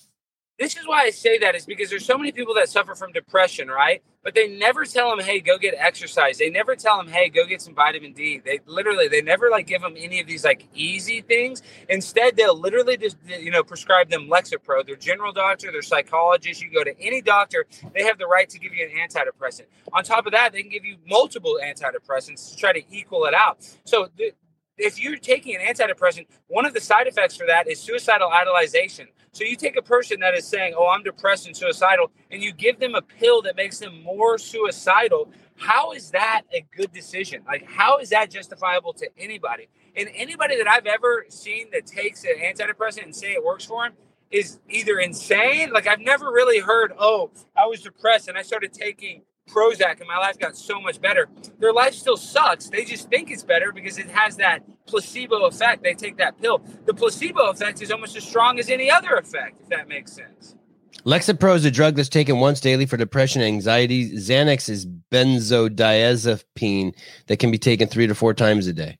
This is why I say that is because there's so many people that suffer from depression, right? But they never tell them, "Hey, go get exercise." They never tell them, "Hey, go get some vitamin D." They literally, they never like give them any of these like easy things. Instead, they'll literally just you know prescribe them Lexapro. Their general doctor, their psychologist. You go to any doctor, they have the right to give you an antidepressant. On top of that, they can give you multiple antidepressants to try to equal it out. So. The, if you're taking an antidepressant, one of the side effects for that is suicidal idolization. So you take a person that is saying, "Oh, I'm depressed and suicidal," and you give them a pill that makes them more suicidal. How is that a good decision? Like, how is that justifiable to anybody? And anybody that I've ever seen that takes an antidepressant and say it works for him is either insane. Like, I've never really heard, "Oh, I was depressed and I started taking." Prozac and my life got so much better. Their life still sucks. They just think it's better because it has that placebo effect. They take that pill. The placebo effect is almost as strong as any other effect, if that makes sense. Lexapro is a drug that's taken once daily for depression and anxiety. Xanax is benzodiazepine that can be taken three to four times a day.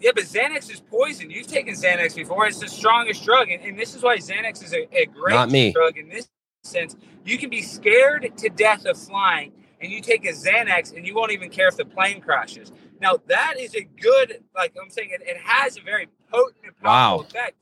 Yeah, but Xanax is poison. You've taken Xanax before. It's the strongest drug. And, and this is why Xanax is a, a great Not me. drug in this sense. You can be scared to death of flying and you take a Xanax and you won't even care if the plane crashes. Now, that is a good, like I'm saying, it, it has a very potent and powerful Wow. effect.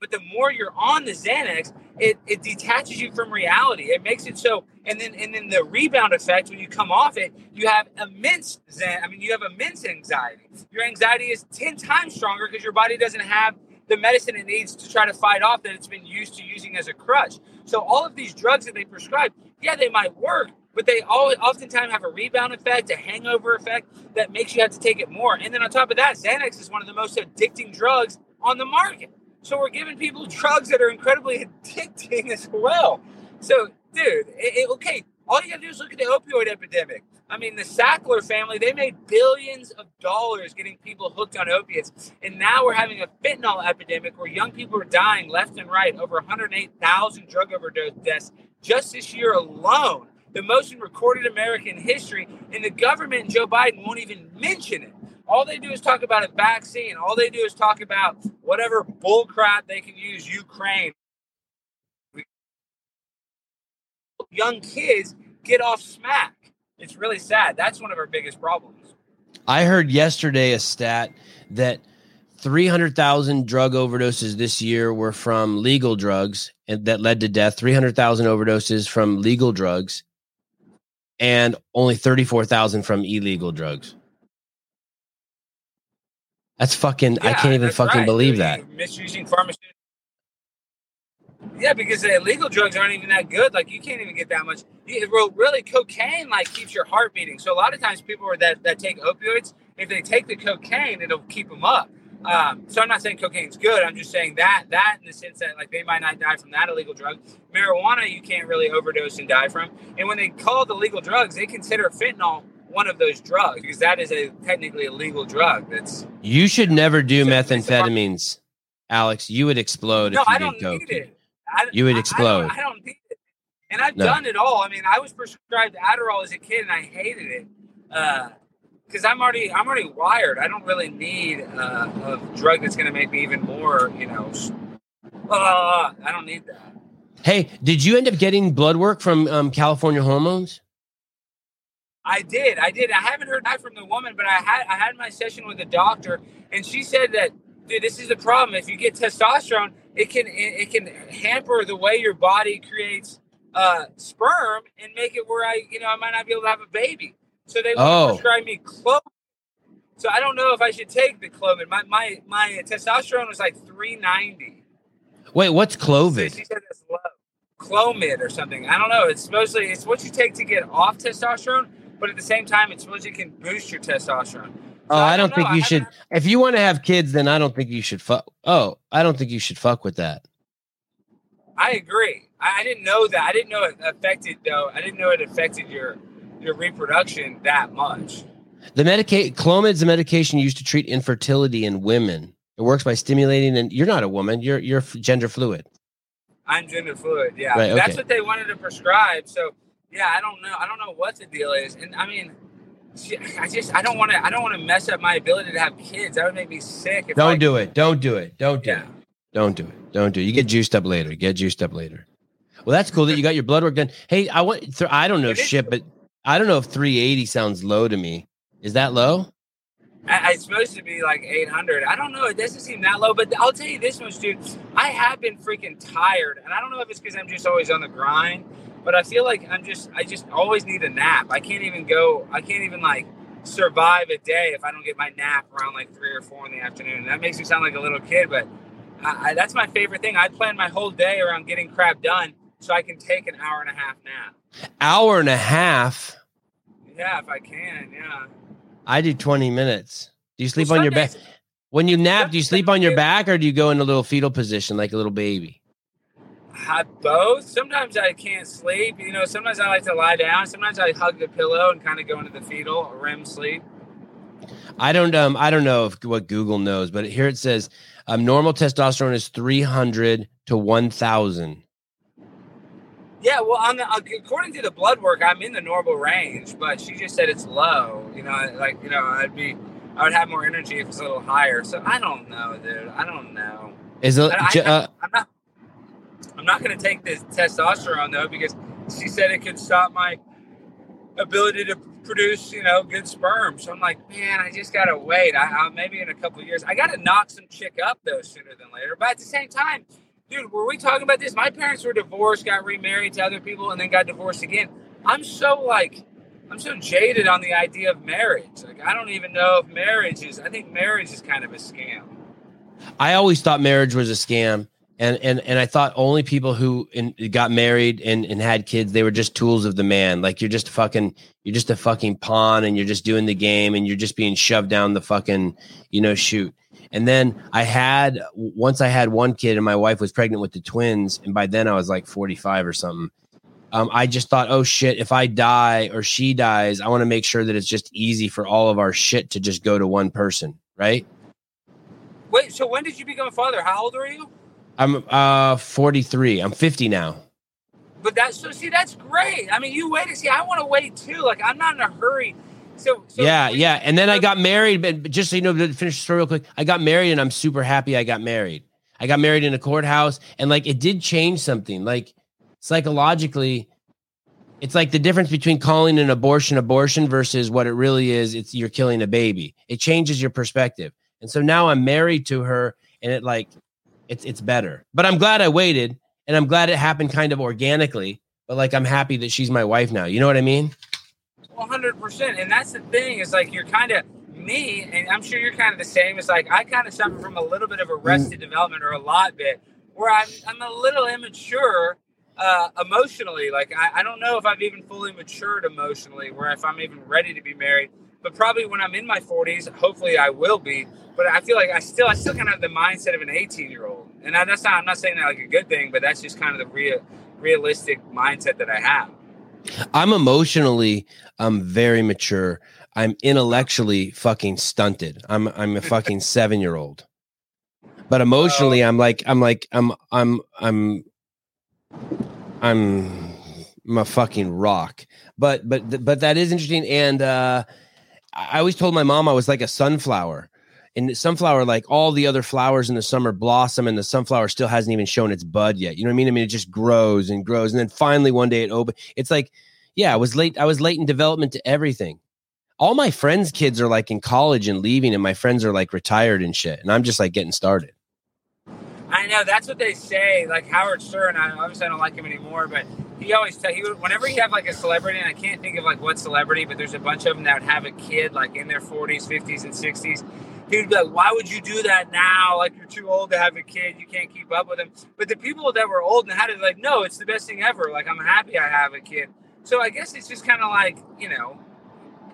But the more you're on the Xanax, it, it detaches you from reality. It makes it so, and then and then the rebound effect when you come off it, you have immense Xan. I mean, you have immense anxiety. Your anxiety is ten times stronger because your body doesn't have the medicine it needs to try to fight off that it's been used to using as a crutch. So all of these drugs that they prescribe, yeah, they might work, but they all oftentimes have a rebound effect, a hangover effect that makes you have to take it more. And then on top of that, Xanax is one of the most addicting drugs on the market. So we're giving people drugs that are incredibly (laughs) addicting as well. So, dude, it, it- okay, all you gotta do is look at the opioid epidemic. I mean, the Sackler family, they made billions of dollars getting people hooked on opiates. And now we're having a fentanyl epidemic where young people are dying left and right, over 108,000 drug overdose deaths just this year alone. The most in recorded American history. And the government and Joe Biden won't even mention it. All they do is talk about a vaccine. All they do is talk about whatever bull crap they can use Ukraine. Young kids get off smack. It's really sad. That's one of our biggest problems. I heard yesterday a stat that 300,000 drug overdoses this year were from legal drugs and that led to death. 300,000 overdoses from legal drugs and only 34,000 from illegal drugs. That's fucking, I can't even fucking right. believe They're that. Misusing pharmaceuticals. Yeah, because the illegal drugs aren't even that good. Like you can't even get that much. You- well, Really, cocaine like keeps your heart beating. So a lot of times people that that take opioids, if they take the cocaine, it'll keep them up. Um, so I'm not saying cocaine's good. I'm just saying that that in the sense that like they might not die from that illegal drug. Marijuana you can't really overdose and die from. And when they call the legal drugs, they consider fentanyl one of those drugs because that is a technically a legal drug. That's You should never do So methamphetamines, Alex. You would explode no, if you I did don't coke. need it. I, You would I- I explode. don't, I don't need it. And I've No. done it all. I mean, I was prescribed Adderall as a kid, and I hated it because I'm already I'm already wired. I don't really need uh, a drug that's going to make me even more, you know. Uh, I don't need that. Hey, did you end up getting blood work from um, California Hormones? I did, I did. I haven't heard back from the woman, but I had I had my session with the doctor, and she said that, dude, this is the problem. If you get testosterone, it can it, it can hamper the way your body creates uh, sperm and make it where I, you know, I might not be able to have a baby. So they Oh. to prescribe me Clomid. So I don't know if I should take the Clomid. My my my testosterone was like three ninety. Wait, what's So Clovid? she said it's low. Clomid or something. I don't know. It's supposedly it's what you take to get off testosterone, but at the same time, it's supposed it can boost your testosterone. So Oh, I don't know. think you should. If you want to have kids, then I don't think you should fuck. Oh, I don't think you should fuck with that. I agree. I, I didn't know that. I didn't know it affected though. I didn't know it affected your your reproduction that much. The medicate Clomid's a medication used to treat infertility in women. It works by stimulating, and you're not a woman. You're you're gender fluid. I'm gender fluid. Yeah, Right, that's what they wanted to prescribe. So yeah, I don't know. I don't know what the deal is. And I mean, I just I don't want to. I don't want to mess up my ability to have kids. That would make me sick. If Don't I, do it. Don't do it. Don't do Yeah. it. Don't do it. Don't do it. You get juiced up later. Get juiced up later. Well, that's cool that you got your blood work done. Hey, I want. I don't know It is shit, but I don't know if 380 sounds low to me. Is that low? I, it's supposed to be like 800. I don't know. It doesn't seem that low, but I'll tell you this much, dude. I have been freaking tired, and I don't know if it's because I'm just always on the grind, but I feel like I'm just, I just always need a nap. I can't even go, I can't even like survive a day if I don't get my nap around like three or four in the afternoon. That makes me sound like a little kid, but I, I, that's my favorite thing. I plan my whole day around getting crap done so I can take an hour and a half nap. Hour and a half. Yeah, if I can. Yeah. I do 20 minutes. Do you sleep Well, on your back? When you nap, do you sleep on your back or do you go in a little fetal position like a little baby? I both. Sometimes I can't sleep. You know, sometimes I like to lie down. Sometimes I hug the pillow and kind of go into the fetal REM sleep. I don't um I don't know if what Google knows, but here it says um, normal testosterone is 300 to 1000. Yeah, well, on the according to the blood work, I'm in the normal range, but she just said it's low. You know, like you know, I'd be, I would have more energy if it's a little higher. So I don't know, dude. I don't know. Is it? I, uh, I'm not. I'm not going to take this testosterone though because she said it could stop my ability to produce, you know, good sperm. So I'm like, man, I just gotta wait. I, I maybe in a couple years, I gotta knock some chick up though sooner than later. But at the same time, dude, were we talking about this? My parents were divorced, got remarried to other people, and then got divorced again. I'm so like, I'm so jaded on the idea of marriage. Like, I don't even know if marriage is. I think marriage is kind of a scam. I always thought marriage was a scam and and and I thought only people who in, got married and, and had kids they were just tools of the man. Like you're just fucking you're just a fucking pawn and you're just doing the game and you're just being shoved down the fucking you know chute. And then I had once I had one kid and my wife was pregnant with the twins and by then I was like 45 or something. Um, I just thought, oh shit, if I die or she dies, I want to make sure that it's just easy for all of our shit to just go to one person, right? Wait, so when did you become a father? How old are you? I'm uh 43. I'm 50 now. But that's so see, that's great. I mean, you wait to see. I want to wait too. Like I'm not in a hurry. So, so yeah, yeah. And then I got married, but just so you know, to finish the story real quick, I got married and I'm super happy I got married. I got married in a courthouse and like it did change something. Like psychologically, it's like the difference between calling an abortion abortion versus what it really is. It's you're killing a baby. It changes your perspective. And so now I'm married to her and it like it's it's better. But I'm glad I waited, and I'm glad it happened kind of organically. But like, I'm happy that she's my wife now. You know what I mean? One hundred percent. And that's the thing is like you're kind of me, and I'm sure you're kind of the same. It's like I kind of suffer from a little bit of arrested mm. development, or a lot bit, where I'm I'm a little immature uh, emotionally. Like I, I don't know if I've even fully matured emotionally, where if I'm even ready to be married. But probably when I'm in my 40s, hopefully I will be but I feel like I still I still kind of have the mindset of an 18 year old, and I, that's not I'm not saying that like a good thing, but that's just kind of the real realistic mindset that I have. I'm emotionally I'm very mature. I'm intellectually fucking stunted. I'm I'm a fucking (laughs) seven year old. But emotionally, I'm like I'm like I'm I'm I'm I'm I'm a fucking rock. But but but that is interesting. And uh I always told my mom I was like a sunflower and the sunflower like all the other flowers in the summer blossom and the sunflower still hasn't even shown its bud yet. You know what i mean? I mean it just grows and grows. And then finally one day it open it's like yeah i was late i was late in development to everything. All my friends kids are like in college and leaving and my friends are like retired and shit. And i'm just like getting started. I know that's what they say. Like howard stern i obviously i don't like him anymore but he always tell he would, whenever you have like a celebrity and i can't think of like what celebrity but there's a bunch of them that would have a kid like in their 40s 50s and 60s he'd be like, "Why would you do that now? Like you're too old to have a kid. You can't keep up with him." But the people that were old and had it, like, no, it's the best thing ever. Like I'm happy I have a kid. So I guess it's just kind of like you know,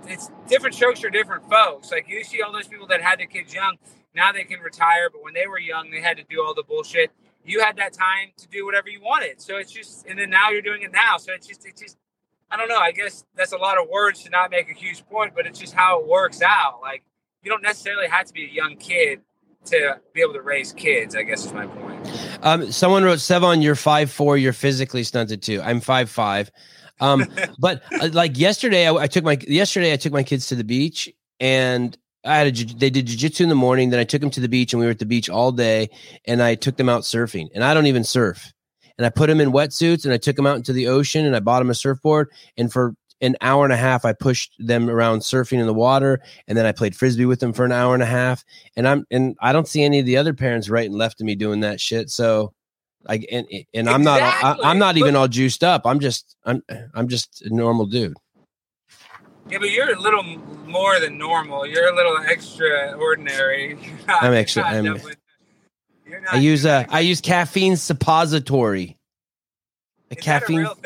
it's different strokes for different folks. Like you see all those people that had their kids young, now they can retire, but when they were young, they had to do all the bullshit. You had that time to do whatever you wanted. So it's just, and then now you're doing it now. So it's just, it's just, I don't know. I guess that's a lot of words to not make a huge point, but it's just how it works out. Like you don't necessarily have to be a young kid to be able to raise kids. I guess is my point. Um, someone wrote Sevan, you're five four. You're physically stunted too. I'm five five. Um, (laughs) but uh, like yesterday, I, I, took my yesterday I took my kids to the beach and I had a they did jujitsu in the morning. Then I took them to the beach and we were at the beach all day. And I took them out surfing. And I don't even surf. And I put them in wetsuits and I took them out into the ocean and I bought them a surfboard. And for an hour and a half i pushed them around surfing in the water and then i played frisbee with them for an hour and a half and i'm and i don't see any of the other parents right and left of me doing that shit so like and, and i'm not I, i'm not even all juiced up i'm just i'm i'm just a normal dude yeah but you're a little more than normal. You're a little extraordinary. (laughs) I'm extra I'm, i use uh i use caffeine suppository. A caffeine. A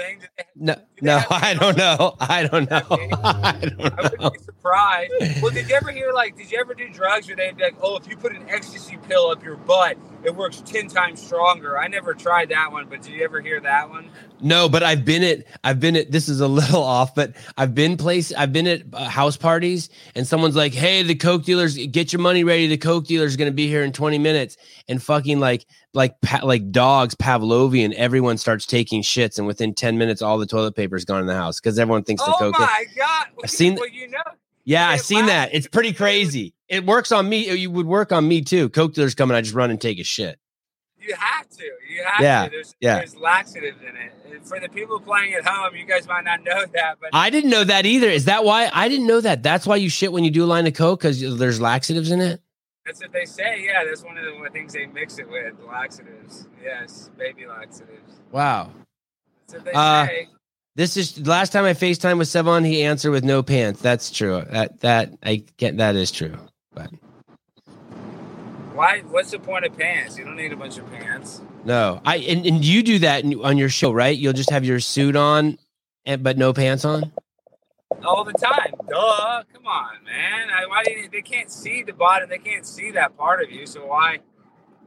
no, No, I don't know. I don't know. (laughs) I don't (laughs) I know. would be surprised. Well, did you ever hear like? Did you ever do drugs where they'd be like, "Oh, if you put an ecstasy pill up your butt, it works ten times stronger." I never tried that one, but did you ever hear that one? No, but I've been at I've been at this is a (laughs) little off, but I've been place I've been at uh, house parties and someone's like, "Hey, the coke dealers, get your money ready. The coke dealer's going to be here in 20 minutes." And fucking like like pa- like dogs Pavlovian, everyone starts taking shits and within 10 minutes all the toilet paper's gone in the house cuz everyone thinks the Oh coke my god! I've seen- Well, you know, Yeah, I it seen that. It's pretty crazy. It works on me. You would work on me too. Coke dealers coming. I just run and take a shit. you have to. You have Yeah, to. There's, yeah. there's laxatives in it. And for the people playing at home, you guys might not know that, but I didn't know that either. Is that why? I didn't know that. That's why you shit when you do a line of coke cuz there's laxatives in it. that's what they say. Yeah, that's one of the things they mix it with. Laxatives. Yes, baby laxatives. Wow. That's what they Uh, say. This is the last time I FaceTime with Sevan, he answered with no pants. That's true. That that I get that is true. But Why? What's the point of pants? You don't need a bunch of pants. no. I and, and you do that on your show, right? You'll just have your suit on and but no pants on? all the time. Duh. Come on, man. I, why do you, they can't see the bottom? They can't see that part of you. So why?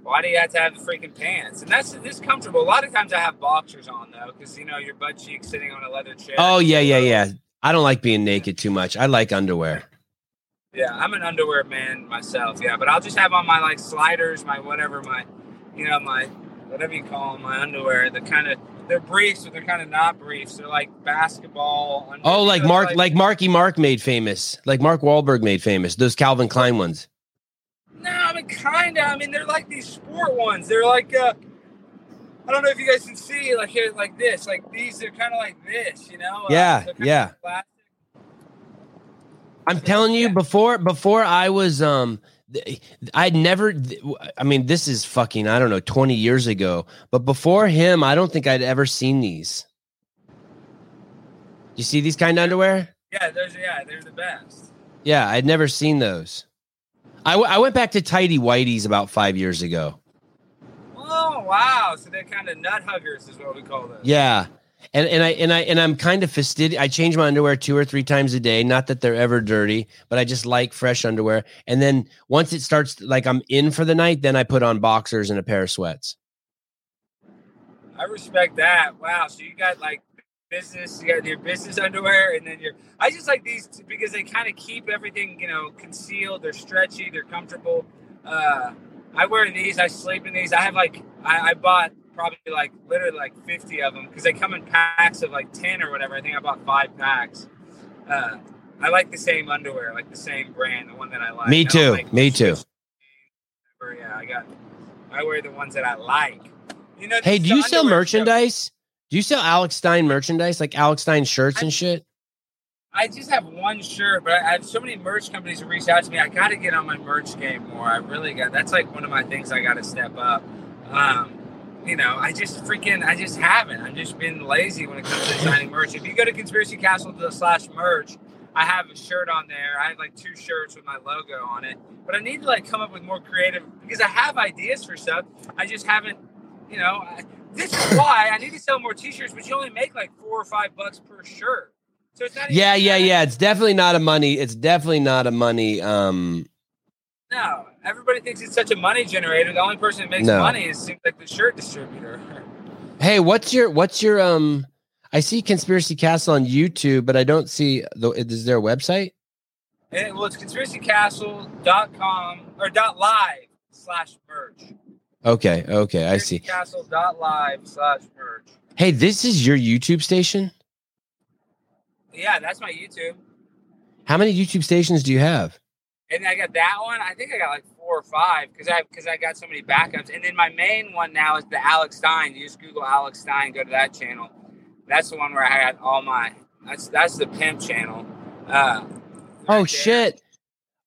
Why do you have to have the freaking pants? And that's this comfortable. A lot of times I have boxers on though, because you know your butt cheeks sitting on a leather chair. Oh yeah, yeah, yeah. I don't like being naked too much. I like underwear. Yeah, I'm an underwear man myself. Yeah, but I'll just have on my like sliders, my whatever, my, you know, my whatever you call them, my underwear. The kind of they're briefs, but they're kind of not briefs. They're like basketball. Under, Oh, like Mark like Marky Mark made famous. Like Mark Wahlberg made famous. Those Calvin Klein ones. No, I mean kind of. I mean they're like these sport ones. They're like uh I don't know if you guys can see like here like this. Like these they're kind of like this, you know? Uh, Yeah, they're yeah. like. I'm telling you, Yeah. before before I was um I'd never I mean this is fucking I don't know 20 years ago, but before him I don't think I'd ever seen these. You see these kind of underwear? Yeah, those yeah, they're the best. Yeah, I'd never seen those. I, w- I went back to tidy whiteys about 5 years ago. Oh wow. So they're kind of nut huggers is what we call them. Yeah. And and I and I and I'm kind of fastidious. I change my underwear two or three times a day. Not that they're ever dirty, but I just like fresh underwear. And then once it starts like I'm in for the night, then I put on boxers and a pair of sweats. I respect that. Wow. So you got like business, you got your business underwear, and then your. I just like these t- because they kind of keep everything, you know, concealed. They're stretchy. They're comfortable. Uh, I wear these. I sleep in these. I have like I, I bought probably like literally like fifty of them because they come in packs of like ten or whatever. I think I bought five packs. Uh, I like the same underwear, like the same brand, the one that I like. Me too. like Me too. Yeah, I got. I wear the ones that I like. You know. Hey, do you sell underwear stuff- merchandise? Do you sell Alex Stein merchandise, like Alex Stein shirts and shit? I just have one shirt, but I have so many merch companies who reach out to me. I got to get on my merch game more. I really got. That's like one of my things I got to step up. Um, you know, I just freaking, I just haven't. I've just been lazy when it comes to designing merch. If you go to Conspiracy Castle slash merch, I have a shirt on there. I have like two shirts with my logo on it. But I need to like come up with more creative because I have ideas for stuff. I just haven't. You know, I, this is why I need to sell more T-shirts. But you only make like four or five bucks per shirt. So it's not. Yeah, yeah, yeah. It's definitely not a money. It's definitely not a money. Um, No, everybody thinks it's such a money generator. The only person that makes No. money is seems like the shirt distributor. (laughs) hey, what's your what's your um? I see Conspiracy Castle on YouTube, but I don't see the. Is there a website? And, well, it's conspiracycastle.com or dot live slash merch. Okay, okay, I see. Conspiracycastle.live slash merch. Hey, this is your YouTube station. Yeah, that's my YouTube. How many YouTube stations do you have? And I got that one. I think I got like four or five because I because I got so many backups. And then my main one now is the Alex Stein. You just Google Alex Stein, go to that channel. That's the one where I got all my. That's that's the pimp channel. Uh, Oh there. shit!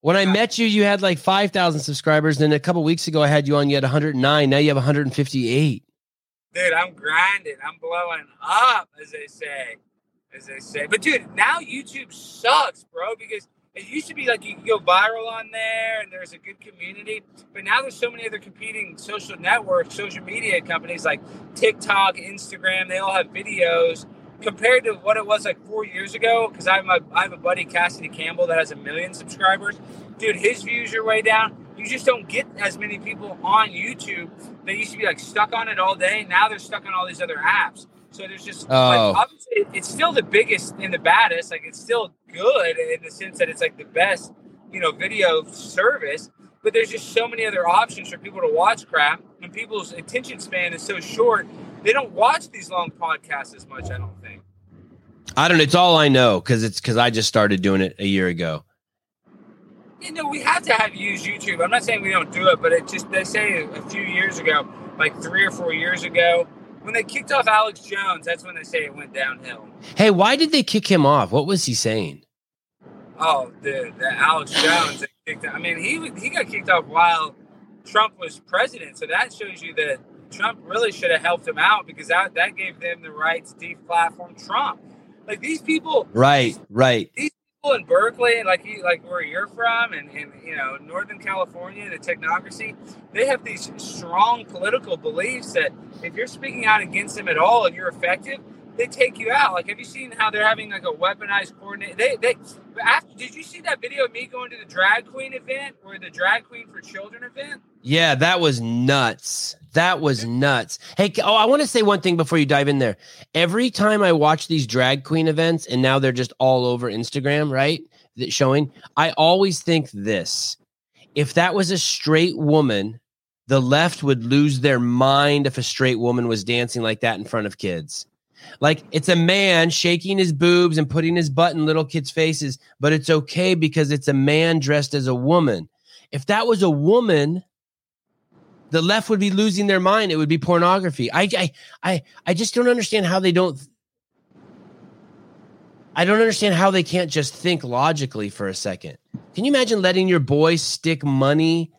When I met you, you had like five thousand subscribers. Then a couple weeks ago, I had you on. You had one hundred nine. Now you have one hundred fifty eight. dude, I'm grinding. I'm blowing up, as they say, as they say. But dude, now YouTube sucks, bro, because it used to be like you could go viral on there and there's a good community. But now there's so many other competing social networks, social media companies like TikTok, Instagram. They all have videos compared to what it was like four years ago, because I have my I have a buddy Cassady Campbell that has a million subscribers. Dude, his views are way down. You just don't get as many people on YouTube. They used to be like stuck on it all day. Now they're stuck on all these other apps. So there's just Oh. like obviously it's still the biggest and the baddest. Like it's still good in the sense that it's like the best, you know, video service. But there's just so many other options for people to watch crap, and people's attention span is so short. They don't watch these long podcasts as much. I don't think. I don't. It's all I know because it's because I just started doing it a year ago. You know, we have to have used YouTube. I'm not saying we don't do it, but it just they say a few years ago, like three or four years ago, when they kicked off Alex Jones, that's when they say it went downhill. Hey, why did they kick him off? What was he saying? Oh, the the Alex Jones. Kicked, I mean, he he got kicked off while Trump was president, so that shows you that Trump really should have helped him out because that that gave them the right to deplatform Trump. Like these people, Right, right. These people in Berkeley and like you, like where you're from and, and you know Northern California, the technocracy, they have these strong political beliefs that if you're speaking out against them at all and you're effective, they take you out. Like, have you seen how they're having like a weaponized coordinate? They they after did you see that video of me going to the drag queen event or the drag queen for children event? Yeah, that was nuts. That was nuts. Hey, oh, I want to say one thing before you dive in there. Every time I watch these drag queen events, and now they're just all over Instagram, right? That showing, I always think this: if that was a straight woman, the left would lose their mind if a straight woman was dancing like that in front of kids. Like it's a man shaking his boobs and putting his butt in little kids' faces, but it's okay because it's a man dressed as a woman. If that was a woman, the left would be losing their mind. It would be pornography. I, I, I, I just don't understand how they don't. I don't understand how they can't just think logically for a second. Can you imagine letting your boy stick money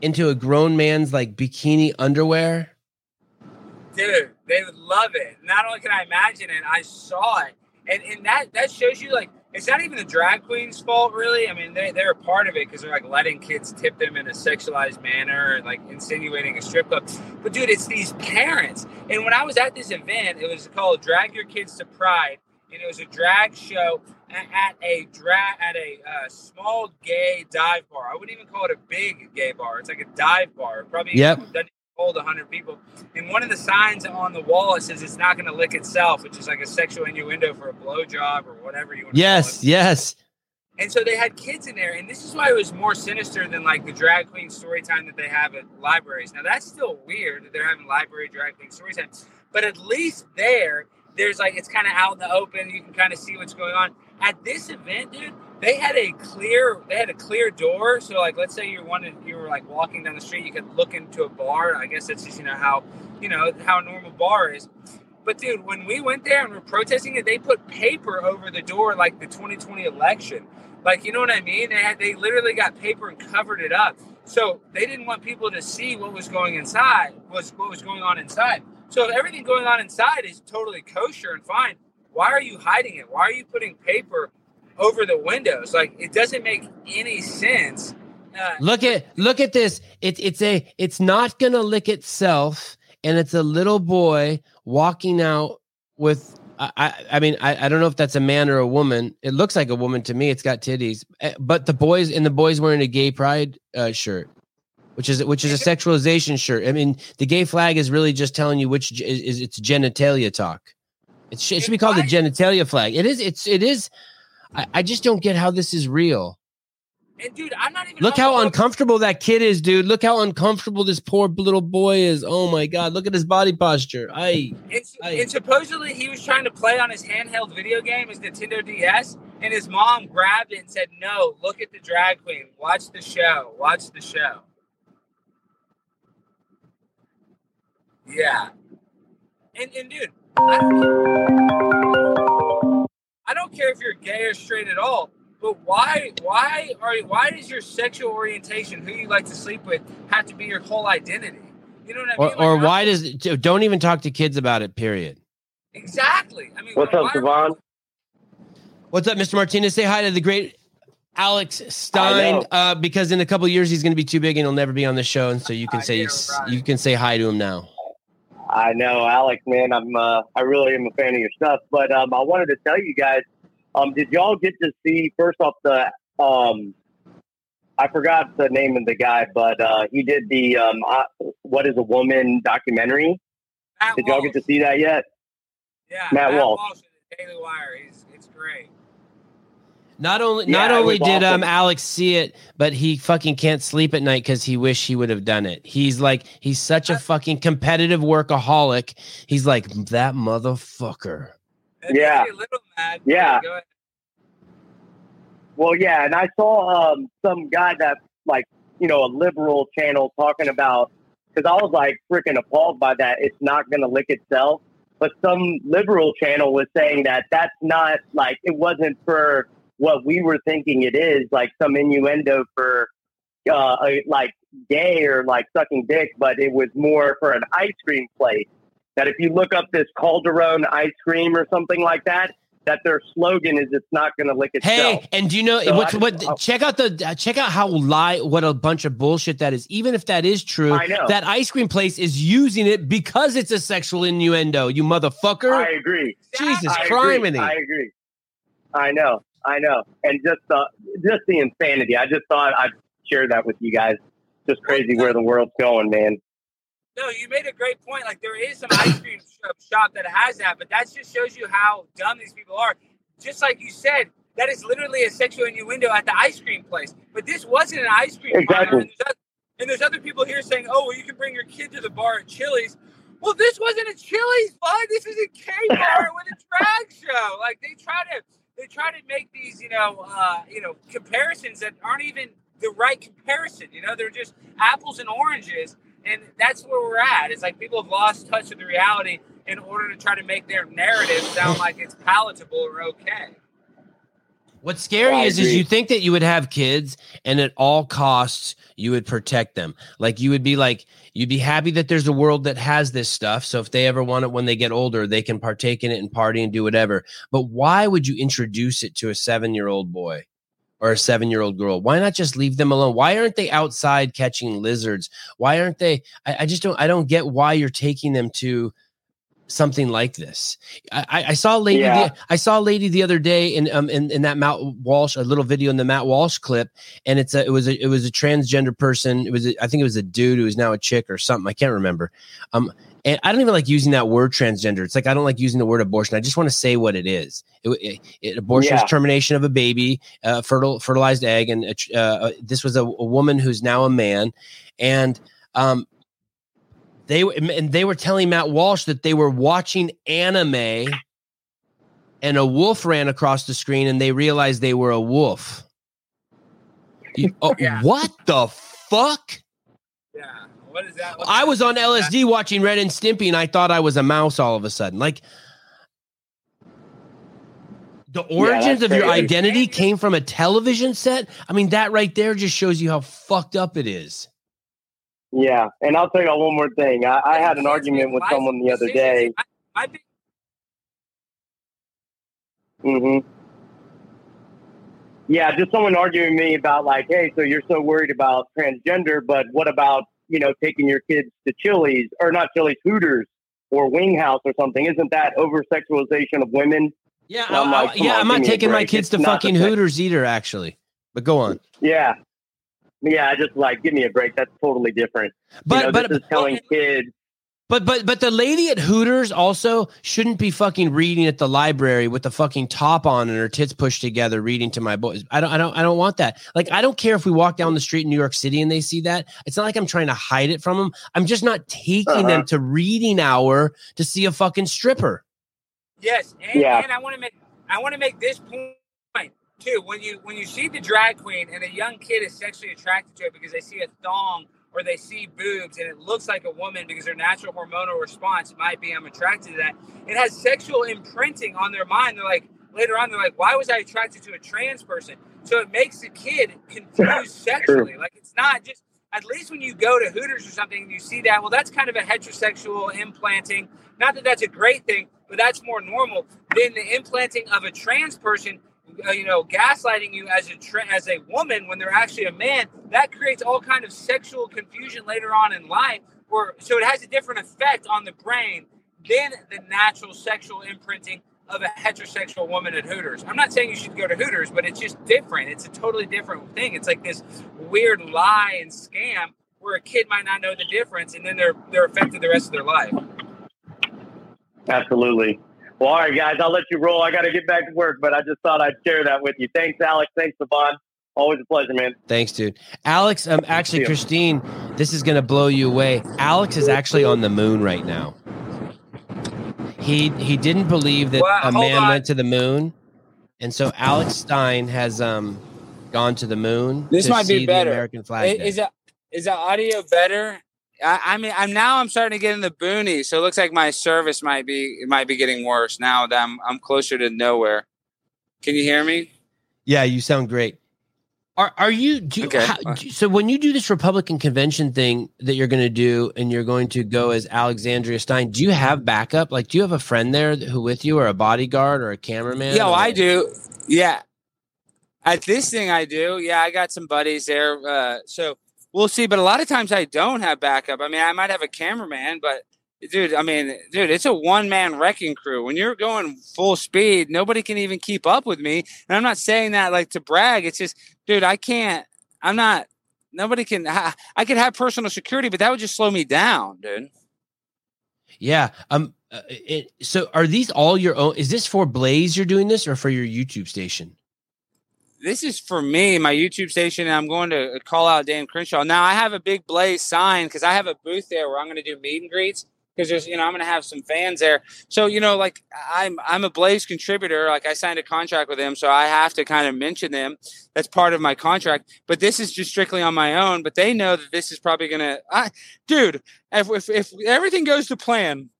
into a grown man's like bikini underwear? dude they would love it not only can i imagine it i saw it and and that that shows you like it's not even the drag queen's fault really? I mean they, they're a part of it because they're like letting kids tip them in a sexualized manner and like insinuating a strip club. But dude it's these parents. And when i was at this event it was called drag your kids to pride. And it was a drag show at a drag at a uh, small gay dive bar. I wouldn't even call it a big gay bar. It's like a dive bar. Probably Yep. doesn't hold 100 people and one of the signs on the wall it says it's not going to lick itself, which is like a sexual innuendo for a blowjob or whatever you want. Yes, To call it. yes. And so they had kids in there, and this is why it was more sinister than like the drag queen story time that they have at libraries. Now that's still weird that they're having library drag queen story time, but at least there, there's like it's kind of out in the open. You can kind of see what's going on. At this event, dude, they had a clear they had a clear door. So like let's say you wanted you were like walking down the street, you could look into a bar. I guess that's just you know how you know how a normal bar is. But dude, when we went there and we're protesting it, they put paper over the door like the 2020 election. Like you know what I mean? They had they literally got paper and covered it up. So they didn't want people to see what was going inside, was what was going on inside. So if everything going on inside is totally kosher and fine, why are you hiding it? Why are you putting paper over the windows? Like it doesn't make any sense. Uh, Look at look at this. It's it's a it's not gonna lick itself, and it's a little boy walking out with. I I, mean I, I don't know if that's a man or a woman. It looks like a woman to me. It's got titties, Eh, but the boys and the boys wearing a gay pride uh, shirt, which is which is a sexualization shirt. I mean the gay flag is really just telling you which is, is it's genitalia talk. It should be called the genitalia flag. It is. It's it is. I, I just don't get how this is real. and dude, I'm not even. Look how uncomfortable that kid is, dude. Look how uncomfortable this poor little boy is. Oh my god, look at his body posture. I And, I- and supposedly he was trying to play on his handheld video game, his Nintendo DS, and his mom grabbed it and said, "No, look at the drag queen. Watch the show. Watch the show." Yeah, and and dude, I don't, I don't care if you're gay or straight at all. But why, why are you, why does your sexual orientation, who you like to sleep with, have to be your whole identity? You know what I or mean? or Like, why does don't even talk to kids about it. Period. exactly? I mean, What's up, Devon? What's up, Mr. Martinez? Say hi to the great Alex Stein. Uh, because in a couple of years he's going to be too big and he'll never be on the show, and so you can I say know, right. you can say hi to him now. I know, Alex, man. I'm uh, I really am a fan of your stuff. But um, I wanted to tell you guys, um, did y'all get to see first off the um, I forgot the name of the guy, but uh, he did the um, uh, "What Is a Woman" documentary. Matt Did y'all Walsh. get to see that yet? Yeah, Matt Walsh. in the Daily Wire. He's it's great. Not only Yeah, not only was did um. Alex see it, but he fucking can't sleep at night because he wish he would have done it. He's like he's such a fucking competitive workaholic. He's like that motherfucker. Yeah. makes you a little mad. Yeah. Well, yeah, and I saw um, some guy that like you know a liberal channel talking about because I was like freaking appalled by that. It's not going to lick itself, but some liberal channel was saying that that's not like it wasn't for what we were thinking it is, like some innuendo for uh, like gay or like sucking dick, but it was more for an ice cream place. That if you look up this Calderon ice cream or something like that, that their slogan is "It's not going to lick itself." Hey, and do you know So what's I- what? check out the uh, check out how lie what a bunch of bullshit that is. Even if that is true, I know. that ice cream place is using it because it's a sexual innuendo. You motherfucker! I agree. Jesus I criminy! I agree. I know. I know. And just the just the insanity. I just thought I'd share that with you guys. Just crazy where the world's going, man. No, you made a great point. Like there is some ice cream (coughs) shop, that has that, but that just shows you how dumb these people are. Just like you said, that is literally a sexual innuendo at the ice cream place. But this wasn't an ice cream Exactly. parlor. And there's, oth- and there's other people here saying, "Oh, well, you can bring your kid to the bar at Chili's." Well, this wasn't a Chili's, bud. This is a K bar (laughs) with a drag show. Like they try to, they try to make these, you know, uh, you know, comparisons that aren't even the right comparison. You know, they're just apples and oranges and that's where we're at. It's like people have lost touch with the reality in order to try to make their narrative sound (laughs) like it's palatable or okay. What's scary oh, I is, is you think that you would have kids and at all costs you would protect them. Like you would be like, you'd be happy that there's a world that has this stuff. So if they ever want it when they get older, they can partake in it and party and do whatever. But why would you introduce it to a seven year old boy or a seven year old girl? Why not just leave them alone? Why aren't they outside catching lizards? Why aren't they? I, I just don't, I don't get why you're taking them to something like this. I, I- I saw a lady. Yeah. The, I saw a lady the other day in um in, in that Matt Walsh, a little video in the Matt Walsh clip, and it's a it was a it was a transgender person. It was a, I think it was a dude who is now a chick or something. I can't remember. Um, and I don't even like using that word transgender. It's like I don't like using the word abortion. I just want to say what it is. It, it, it- abortion Yeah. is termination of a baby, uh, fertile fertilized egg, and uh, uh, this was a, a woman who's now a man, and um, they and they were telling Matt Walsh that they were watching anime and a wolf ran across the screen and they realized they were a wolf. You- (laughs) oh, Yeah. What the fuck? Yeah. What is that? I was on LSD watching Ren and Stimpy and I thought I was a mouse all of a sudden. Like the origins that's of your identity came from a television set. I mean, that right there just shows you how fucked up it is. Yeah, and I'll tell you one more thing. I, I had an argument with someone the other day. I, I think hmm Yeah, just someone arguing me about like, hey, so you're so worried about transgender, but what about you know taking your kids to Chili's or not Chili's, Hooters or Wing House or something? Isn't that over sexualization of women? Yeah, I'm I- I- like, yeah. on, I'm not give me a taking my kids It's to not the fucking sex- Hooters either, actually. But go on. Yeah, yeah. I just like give me a break. That's totally different. But you know, but this is telling kids. But but but the lady at Hooters also shouldn't be fucking reading at the library with the fucking top on and her tits pushed together reading to my boys. I don't I don't I don't want that. Like I don't care if we walk down the street in New York City and they see that. It's not like I'm trying to hide it from them. I'm just not taking Uh-huh. them to reading hour to see a fucking stripper. yes, and, Yeah. and I want to make I want to make this point too. When you when you see the drag queen and a young kid is sexually attracted to it because they see a thong or they see boobs and it looks like a woman because their natural hormonal response might be I'm attracted to that. It has sexual imprinting on their mind. They're like later on they're like, why was I attracted to a trans person? So it makes the kid confused (laughs) sexually. Like it's not just at least when you go to Hooters or something and you see that, well, that's kind of a heterosexual implanting. Not that that's a great thing, but that's more normal than the implanting of a trans person. Uh, you know, gaslighting you as a as a woman when they're actually a man. That creates all kind of sexual confusion later on in life, or so it has a different effect on the brain than the natural sexual imprinting of a heterosexual woman at Hooters. I'm not saying you should go to Hooters, but it's just different. It's a totally different thing. It's like this weird lie and scam where a kid might not know the difference and then they're they're affected the rest of their life. Absolutely. Well, all right, guys, I'll let you roll. I got to get back to work, but I just thought I'd share that with you. Thanks, Alex. Thanks, Sevan. Always a pleasure, man. Thanks, dude. Alex, um, actually, Christine, this is going to blow you away. Alex is actually on the moon right now. He he didn't believe that Well, a man on. went to the moon, and so Alex (sighs) Stein has um gone to the moon. This to might be better. American flag. Is, is that is the audio better? I, I mean, I'm now I'm starting to get in the boonies, so it looks like my service might be it might be getting worse now that I'm I'm closer to nowhere. Can you hear me? Yeah, you sound great. Are are you do you- Okay. how- do- so when you do this Republican convention thing that you're going to do and you're going to go as Alexandria Stein, do you have backup? Like do you have a friend there who with you or a bodyguard or a cameraman? Yeah, I do. Yeah. At this thing, I do. Yeah, I got some buddies there. Uh, so we'll see. But a lot of times I don't have backup. I mean, I might have a cameraman, but dude, I mean, dude, it's a one man wrecking crew. When you're going full speed, nobody can even keep up with me. And I'm not saying that like to brag. It's just, dude, I can't, I'm not, nobody can, I, I could have personal security, but that would just slow me down, dude. Yeah. Um uh, it, so are these all your own is this for Blaze you're doing this or for your YouTube station? This is for me, my YouTube station, and I'm going to call out Dan Crenshaw. Now I have a big Blaze sign because I have a booth there where I'm going to do meet and greets because there's you know I'm going to have some fans there. So you know like I'm I'm a Blaze contributor. Like I signed a contract with them, so I have to kind of mention them. That's part of my contract. But this is just strictly on my own. But they know that this is probably going to, I, dude. If, if if everything goes to plan,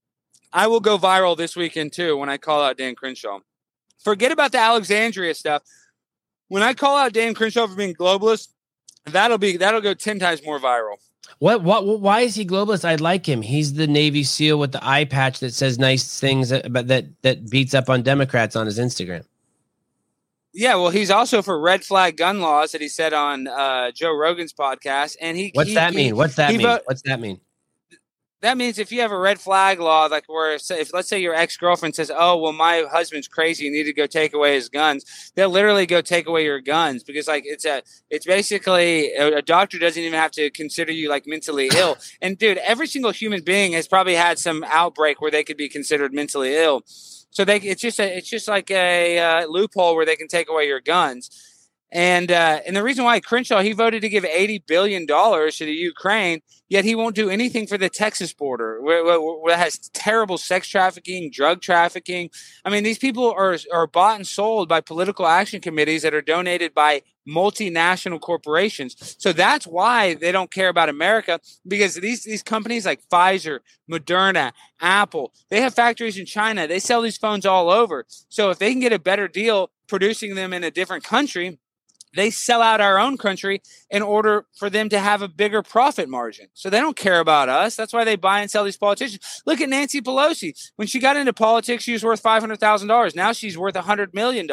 I will go viral this weekend too when I call out Dan Crenshaw. Forget about the Alexandria stuff when I call out Dan Crenshaw for being globalist, that'll be that'll go ten times more viral. What what why is he globalist? I like him. He's the Navy SEAL with the eye patch that says nice things about that that beats up on Democrats on his Instagram. Yeah, well, he's also for red flag gun laws that he said on uh, Joe Rogan's podcast, and he What's he- that mean? What's that mean? vote- What's that mean? That means if you have a red flag law, like where if, if let's say your ex girlfriend says, "Oh, well, my husband's crazy, you need to go take away his guns," they'll literally go take away your guns because like it's a it's basically a, a doctor doesn't even have to consider you like mentally (laughs) ill. And dude, every single human being has probably had some outbreak where they could be considered mentally ill. So they it's just a, it's just like a uh, loophole where they can take away your guns. And uh, and the reason why Crenshaw he voted to give eighty billion dollars to the Ukraine, yet he won't do anything for the Texas border, where, where, where has terrible sex trafficking, drug trafficking. I mean, these people are are bought and sold by political action committees that are donated by multinational corporations. So that's why they don't care about America because these these companies like Pfizer, Moderna, Apple, they have factories in China. They sell these phones all over. So if they can get a better deal producing them in a different country, they sell out our own country in order for them to have a bigger profit margin. So they don't care about us. That's why they buy and sell these politicians. Look at Nancy Pelosi. When she got into politics, she was worth $500,000. Now she's worth $100 million.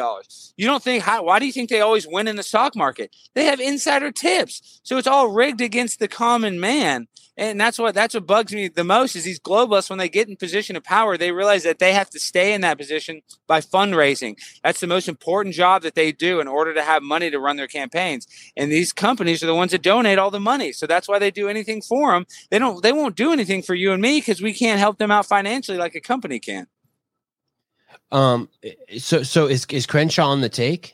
You don't think, how, why do you think they always win in the stock market? They have insider tips. So it's all rigged against the common man. And that's what that's what bugs me the most is these globalists when they get in position of power, they realize that they have to stay in that position by fundraising. That's the most important job that they do in order to have money to run their campaigns. And these companies are the ones that donate all the money. So that's why they do anything for them. They don't they won't do anything for you and me because we can't help them out financially like a company can. Um so so is is Crenshaw on the take?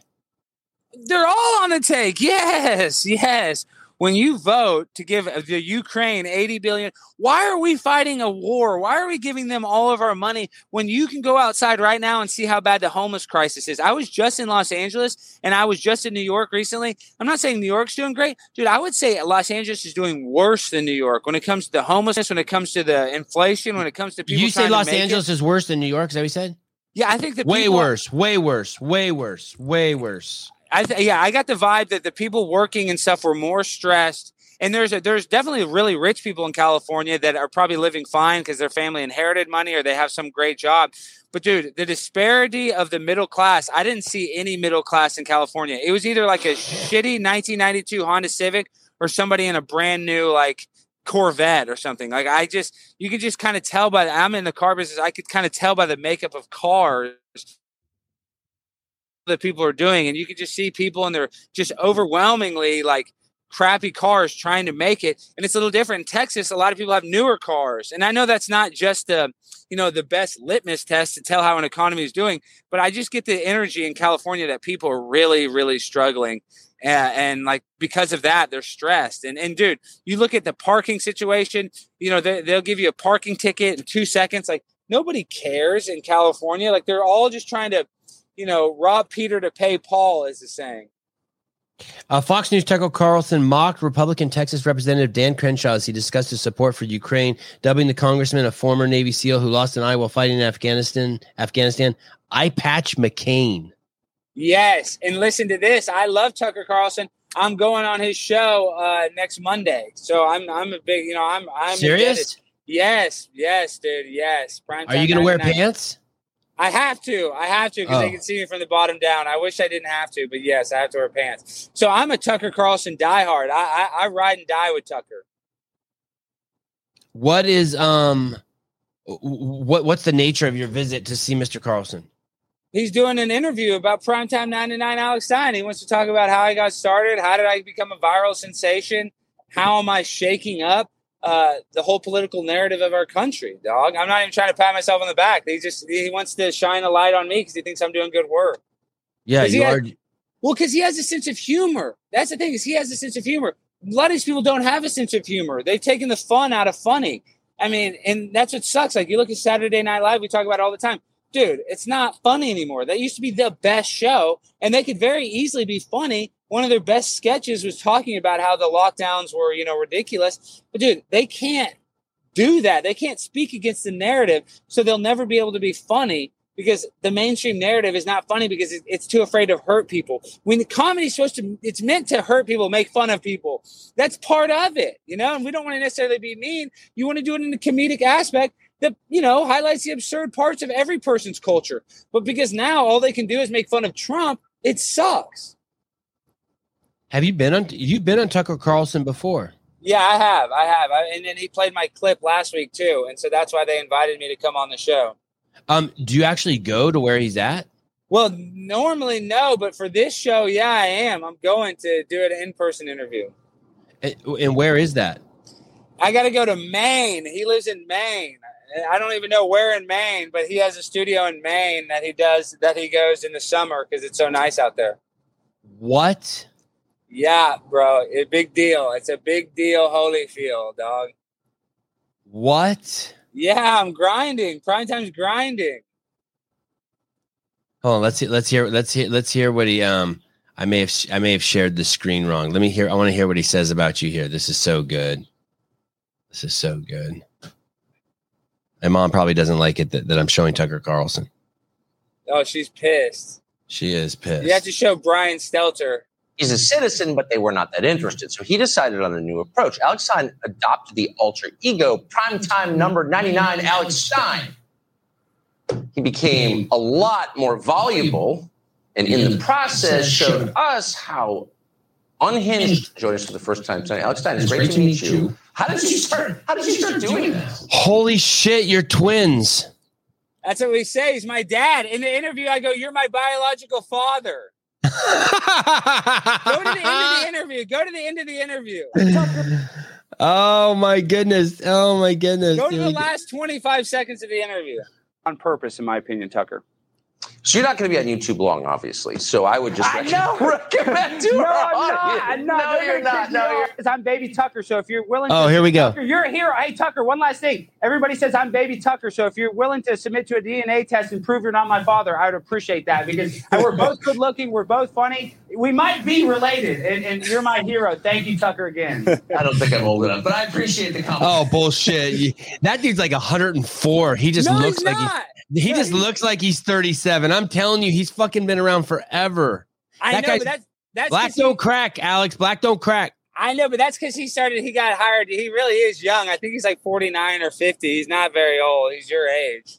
They're all on the take. Yes, yes. When you vote to give the Ukraine 80 billion, why are we fighting a war? Why are we giving them all of our money when you can go outside right now and see how bad the homeless crisis is? I was just in Los Angeles and I was just in New York recently. I'm not saying New York's doing great. Dude, I would say Los Angeles is doing worse than New York when it comes to the homelessness, when it comes to the inflation, when it comes to people. you say Los. Angeles is worse than New York, is that what you said? Yeah, I think the Way worse, way worse, way worse, way worse. I th- yeah, I got the vibe that the people working and stuff were more stressed. And there's a, there's definitely really rich people in California that are probably living fine because their family inherited money or they have some great job. But dude, the disparity of the middle class, I didn't see any middle class in California. It was either like a shitty 1992 Honda Civic or somebody in a brand new like Corvette or something. Like I just, you could just kind of tell by the, I'm in the car business. I could kind of tell by the makeup of cars that people are doing, and you can just see people and they're just overwhelmingly like crappy cars trying to make it. And it's a little different in Texas. A lot of people have newer cars, and I know that's not just the, you know, the best litmus test to tell how an economy is doing, but I just get the energy in California that people are really, really struggling and, and, like because of that they're stressed and and dude you look at the parking situation you know they, they'll give you a parking ticket in two seconds like nobody cares in california like they're all just trying to you know rob peter to pay paul is the saying uh, Fox News Tucker Carlson mocked Republican Texas Representative Dan Crenshaw as he discussed his support for Ukraine, dubbing the congressman a former Navy SEAL who lost an eye while fighting in Afghanistan. Afghanistan, eye patch McCain. Yes, and listen to this. I love Tucker Carlson. I'm going on his show uh, next Monday, so I'm I'm a big you know I'm I'm serious. Indebted. Yes, yes, dude. Yes. Prime Are you going to wear pants? I have to. I have to because oh. they can see me from the bottom down. I wish I didn't have to, but yes, I have to wear pants. So I'm a Tucker Carlson diehard. I, I, I ride and die with Tucker. What is um, what what's the nature of your visit to see Mr. Carlson? he's doing an interview about primetime 99 Alex Stein. He wants to talk about how I got started, how did I become a viral sensation, how am I shaking up uh, the whole political narrative of our country, dog. I'm not even trying to pat myself on the back. He just he wants to shine a light on me because he thinks I'm doing good work. Yeah, you has, are. Well, because he has a sense of humor. That's the thing is he has a sense of humor. A lot of these people don't have a sense of humor. They've taken the fun out of funny. I mean, and that's what sucks. Like you look at Saturday Night Live, we talk about it all the time dude, it's not funny anymore. That used to be the best show, and they could very easily be funny. One of their best sketches was talking about how the lockdowns were, you know, ridiculous. But dude, they can't do that. They can't speak against the narrative, so they'll never be able to be funny because the mainstream narrative is not funny because it's too afraid to hurt people. When the comedy's supposed to, it's meant to hurt people, make fun of people. That's part of it, you know. And we don't want to necessarily be mean. You want to do it in a comedic aspect that you know highlights the absurd parts of every person's culture. But because now all they can do is make fun of Trump, it sucks. Have you been on? You've been on Tucker Carlson before? Yeah, I have. I have. I, and then he played my clip last week too, and so that's why they invited me to come on the show. Um, do you actually go to where he's at? Well, normally no, but for this show, yeah, I am. I'm going to do an in-person interview. And, and where is that? I got to go to Maine. He lives in Maine. I don't even know where in Maine, but he has a studio in Maine that he does that he goes in the summer because it's so nice out there. What? Yeah, bro, a big deal. It's a big deal, Holyfield, dog. What? Yeah, I'm grinding. Prime time's grinding. Hold on, let's see. Let's hear. Let's hear. Let's hear what he. Um, I may have. I may have shared the screen wrong. Let me hear. I want to hear what he says about you here. This is so good. This is so good. My mom probably doesn't like it that, that I'm showing Tucker Carlson. Oh, she's pissed. She is pissed. You have to show Brian Stelter. He's a citizen, but they were not that interested. So he decided on a new approach. Alex Stein adopted the alter ego, primetime number 99, Alex Stein. He became a lot more voluble and in the process showed us how unhinged join us for the first time tonight. Alex Stein, it's, great, to meet you. How did you start? How did you start doing this? Holy shit, you're twins. That's what we say. He's my dad. In the interview, I go, "You're my biological father." Go to the end of the (laughs) interview. Go to the end of the interview. oh my goodness. Oh my goodness. Go to the last 25 seconds of the interview. On purpose, in my opinion, Tucker. So you're not going to be on YouTube long, obviously. So I would just recommend, (laughs) recommend to no, I'm not. No, you're not. No, you're. I'm Baby Tucker. So if you're willing, oh, to, here we go. Tucker, you're here. Hey, Tucker. One last thing. Everybody says I'm Baby Tucker. So if you're willing to submit to a DNA test and prove you're not my father, I would appreciate that because (laughs) we're both good looking. We're both funny. We might be related, and, and you're my hero. Thank you, Tucker. Again. I don't think I'm old enough, but I appreciate the compliment. Oh bullshit! that dude's like 104. He just no, looks like. He, he just looks like he's 37. I'm telling you, he's fucking been around forever. I that know, but that's that's black don't he, crack, Alex. Black don't crack. I know, but that's because he started. He got hired. He really is young. I think he's like 49 or 50. He's not very old. He's your age.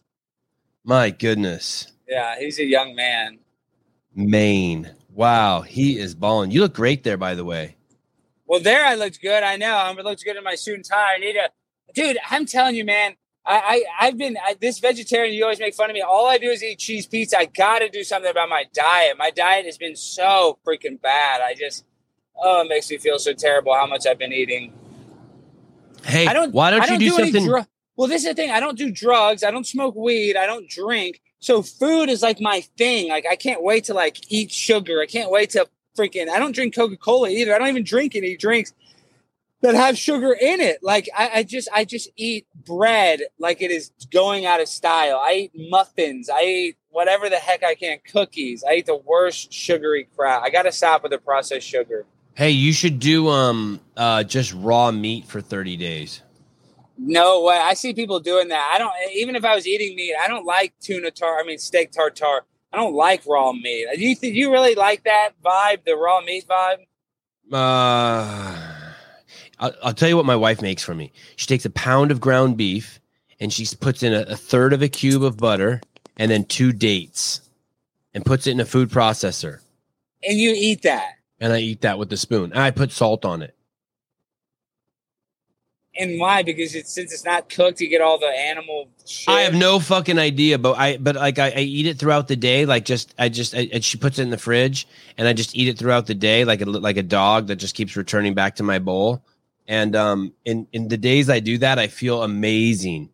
My goodness. Yeah, he's a young man. Maine. Wow, he is balling. You look great there, by the way. Well, there I looked good. I know. I looked good in my suit and tie. I need a dude. I'm telling you, man. I, I have been I, this vegetarian. You always make fun of me. All I do is eat cheese pizza. I got to do something about my diet. My diet has been so freaking bad. I just oh, it makes me feel so terrible how much I've been eating. Hey, I don't. Why don't, don't you do, any something? dru- well, this is the thing. I don't do drugs. I don't smoke weed. I don't drink. So food is like my thing. Like I can't wait to like eat sugar. I can't wait to freaking. I don't drink Coca Cola either. I don't even drink any drinks that have sugar in it. Like I, I just I just eat bread like it is going out of style. I eat muffins. I eat whatever the heck I can. Cookies. I eat the worst sugary crap. I got to stop with the processed sugar. hey, you should do um uh just raw meat for 30 days. No way. I see people doing that. I don't. Even if I was eating meat, I don't like tuna tar. I mean steak tartare. I don't like raw meat. Do you think you really like that vibe, the raw meat vibe? Uh, I'll, I'll tell you what my wife makes for me. She takes a pound of ground beef and she puts in a, a third of a cube of butter and then two dates and puts it in a food processor. And you eat that. And I eat that with the spoon. And I put salt on it. And why? Because it's since it's not cooked, you get all the animal. Shit. I have no fucking idea, but I but like I, I eat it throughout the day. Like just I just I, and she puts it in the fridge, and I just eat it throughout the day, like a like a dog that just keeps returning back to my bowl. And um, in in the days I do that, I feel amazing.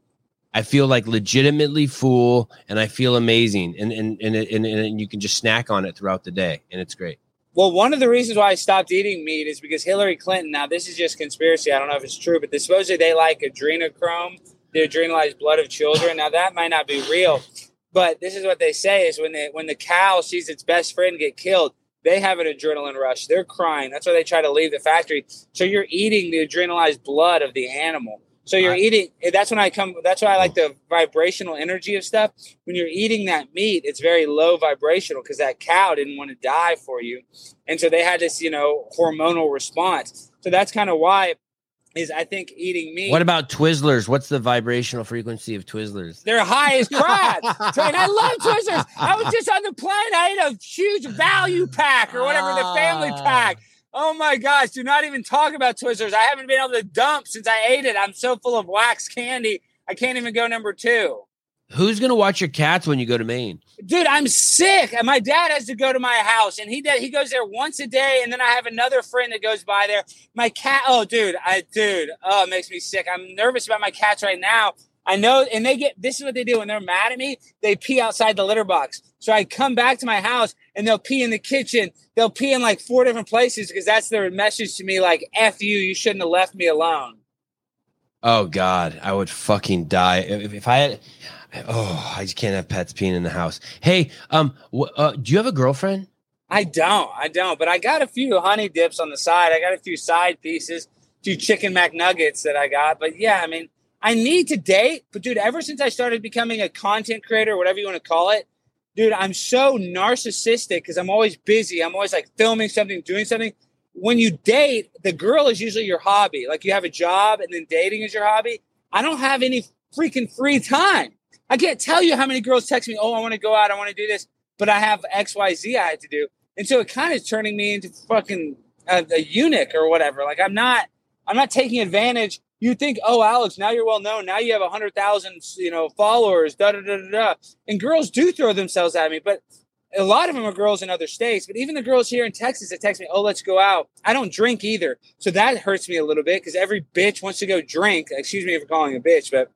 I feel like legitimately full, and I feel amazing. And and and and, and you can just snack on it throughout the day, and it's great. Well, one of the reasons why I stopped eating meat is because Hillary Clinton. Now, this is just conspiracy. I don't know if it's true, but they, supposedly they like adrenochrome, the adrenalized blood of children. Now, that might not be real, but this is what they say: is when the when the cow sees its best friend get killed, they have an adrenaline rush. They're crying. That's why they try to leave the factory. So you're eating the adrenalized blood of the animal. So you're I- eating. That's when I come. That's why I like the vibrational energy of stuff. When you're eating that meat, it's very low vibrational because that cow didn't want to die for you, and so they had this, you know, hormonal response. So that's kind of why is I think eating meat. What about Twizzlers? What's the vibrational frequency of Twizzlers? They're high as crap. (laughs) and I love Twizzlers. I was just on the plane. I ate a huge value pack or whatever, the family Ah. pack. Oh my gosh, do not even talk about Twizzlers. I haven't been able to dump since I ate it. I'm so full of wax candy. I can't even go number two. Who's gonna watch your cats when you go to Maine? Dude, I'm sick. And my dad has to go to my house and he does, he goes there once a day. And then I have another friend that goes by there. My cat, oh dude, I dude, oh, it makes me sick. I'm nervous about my cats right now. I know, and they get this is what they do when they're mad at me. They pee outside the litter box. So I come back to my house and they'll pee in the kitchen. They'll pee in like four different places because that's their message to me. Like, F you, you shouldn't have left me alone. Oh God, I would fucking die if, if I had. Oh, I just can't have pets peeing in the house. Hey, um, wh- uh, do you have a girlfriend? I don't. I don't. But I got a few honey dips on the side. I got a few side pieces, a few chicken McNuggets that I got. But yeah, I mean, I need to date. But dude, ever since I started becoming a content creator, whatever you want to call it, dude, I'm so narcissistic because I'm always busy. I'm always like filming something, doing something. When you date, the girl is usually your hobby. Like you have a job and then dating is your hobby. I don't have any freaking free time. I can't tell you how many girls text me, oh, I want to go out, I want to do this, but I have XYZ I have to do. And so it kind of turning me into fucking a, a eunuch or whatever. Like I'm not, I'm not taking advantage. You think, oh, Alex, now you're well known. Now you have a hundred thousand, you know, followers. Da da da da da. And girls do throw themselves at me, but a lot of them are girls in other states. But even the girls here in Texas that text me, oh, let's go out. I don't drink either, so that hurts me a little bit because every bitch wants to go drink. Excuse me for calling a bitch, but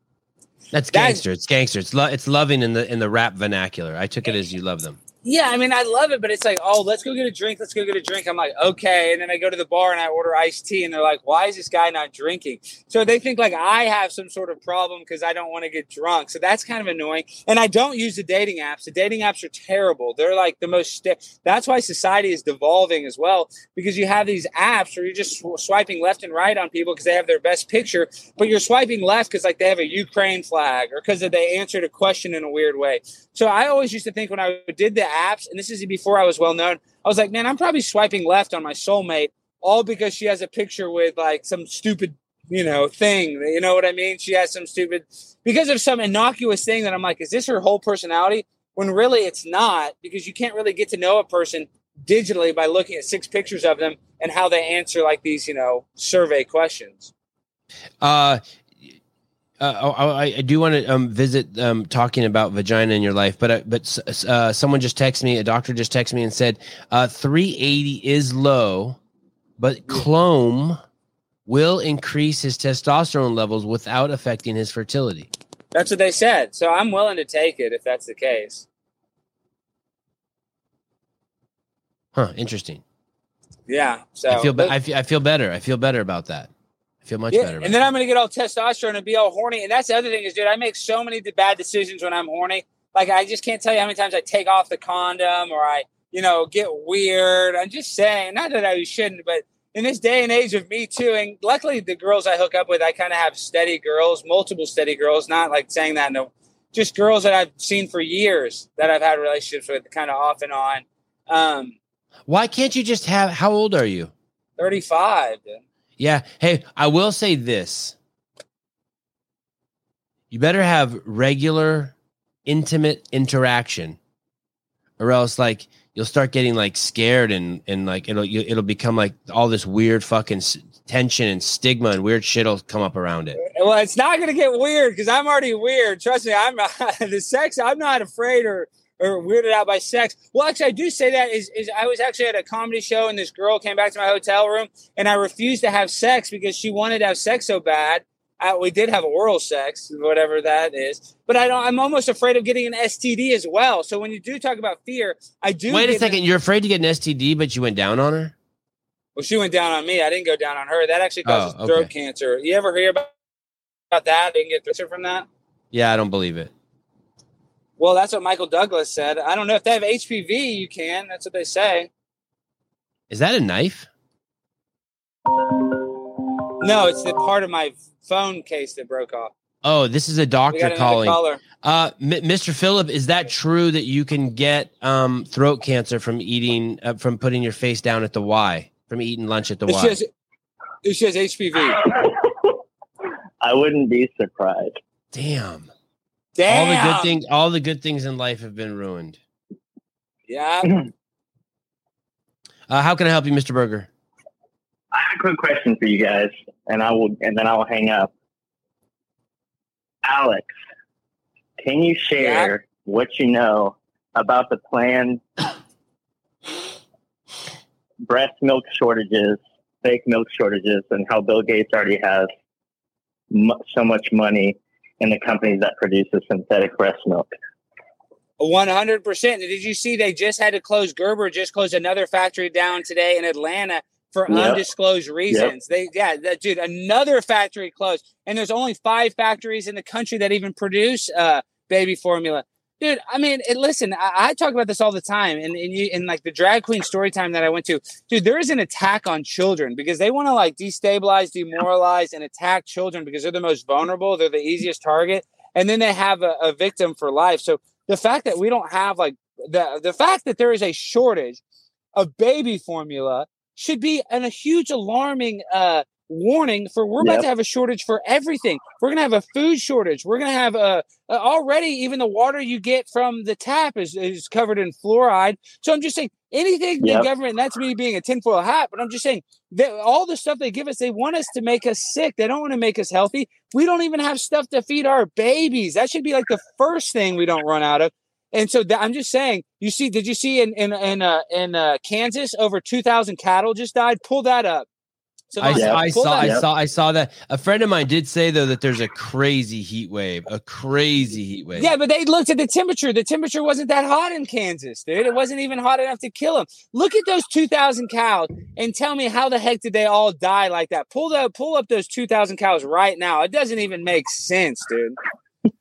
That's That- gangster. It's gangster. It's lo- it's loving in the in the rap vernacular. I took it as you love them. Yeah, I mean, I love it, but it's like, oh, let's go get a drink. Let's go get a drink. I'm like, okay. And then I go to the bar and I order iced tea, and they're like, why is this guy not drinking? So they think like I have some sort of problem because I don't want to get drunk. So that's kind of annoying. And I don't use the dating apps. The dating apps are terrible. They're like the most. St- that's why society is devolving as well because you have these apps where you're just sw- swiping left and right on people because they have their best picture, but you're swiping left because like they have a Ukraine flag or because they answered a question in a weird way. So I always used to think when I did the apps, and this is before I was well known, I was like, man, I'm probably swiping left on my soulmate, all because she has a picture with like some stupid, you know, thing. You know what I mean? She has some stupid because of some innocuous thing that I'm like, is this her whole personality? When really it's not, because you can't really get to know a person digitally by looking at six pictures of them and how they answer like these, you know, survey questions. Uh, uh, I, I do want to um, visit um, talking about vagina in your life, but uh, but uh, someone just texted me, a doctor just texted me and said uh, 380 is low, but clome will increase his testosterone levels without affecting his fertility. That's what they said. So I'm willing to take it if that's the case. Huh? Interesting. Yeah. So I feel be- I feel I feel better. I feel better about that. Feel much Yeah, better. And then I'm gonna get all testosterone and be all horny. And that's the other thing is, dude, I make so many bad decisions when I'm horny. Like I just can't tell you how many times I take off the condom or I, you know, get weird. I'm just saying, not that I shouldn't, but in this day and age of me too, and luckily the girls I hook up with, I kind of have steady girls, multiple steady girls. Not like saying that, no, just girls that I've seen for years that I've had relationships with, kind of off and on. Um, Why can't you just have? How old are you? 35. Dude. Yeah. Hey, I will say this. You better have regular, intimate interaction, or else like you'll start getting like scared and and like it'll you, it'll become like all this weird fucking s- tension and stigma and weird shit'll come up around it. Well, it's not to get weird because I'm already weird. Trust me, I'm (laughs) the sex. I'm not afraid or or weirded out by sex. Well, actually, I do say that is is I was actually at a comedy show and this girl came back to my hotel room and I refused to have sex because she wanted to have sex so bad. Uh, we did have oral sex, whatever that is, but I don't. I'm almost afraid of getting an STD as well. So when you do talk about fear, I do. Wait a second, you're afraid to get an STD, but you went down on her. Well, she went down on me. I didn't go down on her. That actually causes Oh, okay. throat cancer. You ever hear about, about that? Didn't get cancer from that. Yeah, I don't believe it. Well, that's what Michael Douglas said. I don't know if they have HPV. You can. That's what they say. Is that a knife? No, it's the part of my phone case that broke off. Oh, this is a doctor calling. caller. Uh, M- Mr. Phillip, is that true that you can get um, throat cancer from eating uh, from putting your face down at the Y from eating lunch at the It's Y? just, it's just HPV. I wouldn't be surprised. Damn. Damn. All the good things, all the good things in life have been ruined. Yeah. (clears throat) Uh, how can I help you, Mr. Berger? I have a quick question for you guys, and I will, and then I will hang up. Alex, can you share what you know about the planned breast milk shortages, fake milk shortages, and how Bill Gates already has mu so much money in the companies that produces synthetic breast milk? One hundred percent. Did you see they just had to close Gerber? Just closed another factory down today in Atlanta for Yep. undisclosed reasons. They yeah, that, dude, another factory closed, and there's only five factories in the country that even produce uh, baby formula. Dude, I mean, listen, I, I talk about this all the time, and in like the drag queen story time that I went to, dude, there is an attack on children because they want to like destabilize, demoralize, and attack children because they're the most vulnerable, they're the easiest target, and then they have a, a victim for life. So the fact that we don't have like the the fact that there is a shortage of baby formula should be an, a huge alarming uh warning for we're about Yep. to have a shortage for everything. We're gonna have a food shortage. We're gonna have a, a already even the water you get from the tap is, is covered in fluoride. So i'm just saying anything the government and that's me being a tinfoil hat but i'm just saying that all the stuff they give us they want us to make us sick. They don't want to make us healthy. We don't even have stuff to feed our babies. That should be like the first thing we don't run out of. And so that, I'm just saying, you see, did you see in in in uh, in uh, Kansas over 2,000 cattle just died? Pull that up. So I, Yeah. I saw, that I saw, I saw that. A friend of mine did say though that there's a crazy heat wave, a crazy heat wave. Yeah, but they looked at the temperature. The temperature wasn't that hot in Kansas, dude. It wasn't even hot enough to kill them. Look at those 2,000 cows and tell me how the heck did they all die like that? Pull the pull up those 2,000 cows right now. It doesn't even make sense, dude.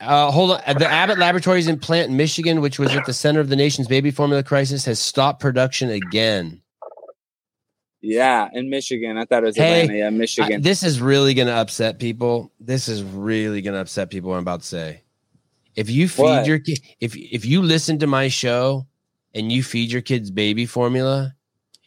Uh, hold on. The Abbott Laboratories in Plant, Michigan, which was at the center of the nation's baby formula crisis, has stopped production again. Yeah, in Michigan. I thought it was Hey, Atlanta. Yeah, I- Michigan. this is really going to upset people. This is really going to upset people. I'm about to say. If you feed What? your kid, if if you listen to my show and you feed your kids baby formula,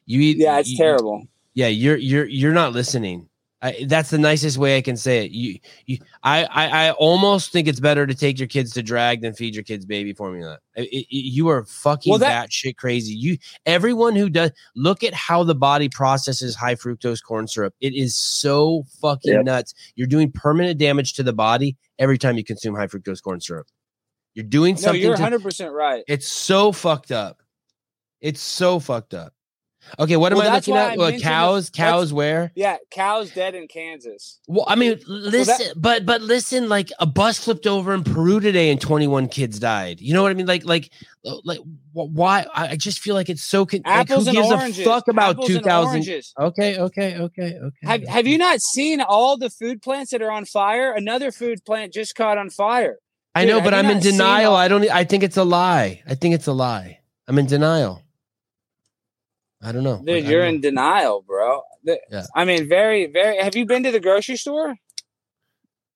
you eat. yeah, it's you- terrible. Yeah, you're you're you're not listening. I, that's the nicest way I can say it. You, you, I, I, I almost think it's better to take your kids to drag than feed your kids baby formula. It, it, you are fucking Well, that- shit crazy. You, everyone who does, look at how the body processes high fructose corn syrup. It is so fucking Yep. nuts. You're doing permanent damage to the body every time you consume high fructose corn syrup. You're doing No, something. you're 100 percent right. it's so fucked up. It's so fucked up. Okay, what am Well, I looking at? Well, cows, cows where? Yeah, cows dead in Kansas. Well, I mean, listen, that- but but listen, like a bus flipped over in Peru today and 21 kids died. You know what I mean? Like like uh, like why? I just feel like it's so. Con- like, who gives oranges. a fuck about Apples 2000? Okay, okay, okay, okay. Have Have you not seen all the food plants that are on fire? Another food plant just caught on fire. I know, but I'm in denial. I don't. I think it's a lie. I think it's a lie. I'm in denial. I don't know. I- I Dude, you're don't in denial, bro. Yeah. I mean, very, very. Have you been to the grocery store?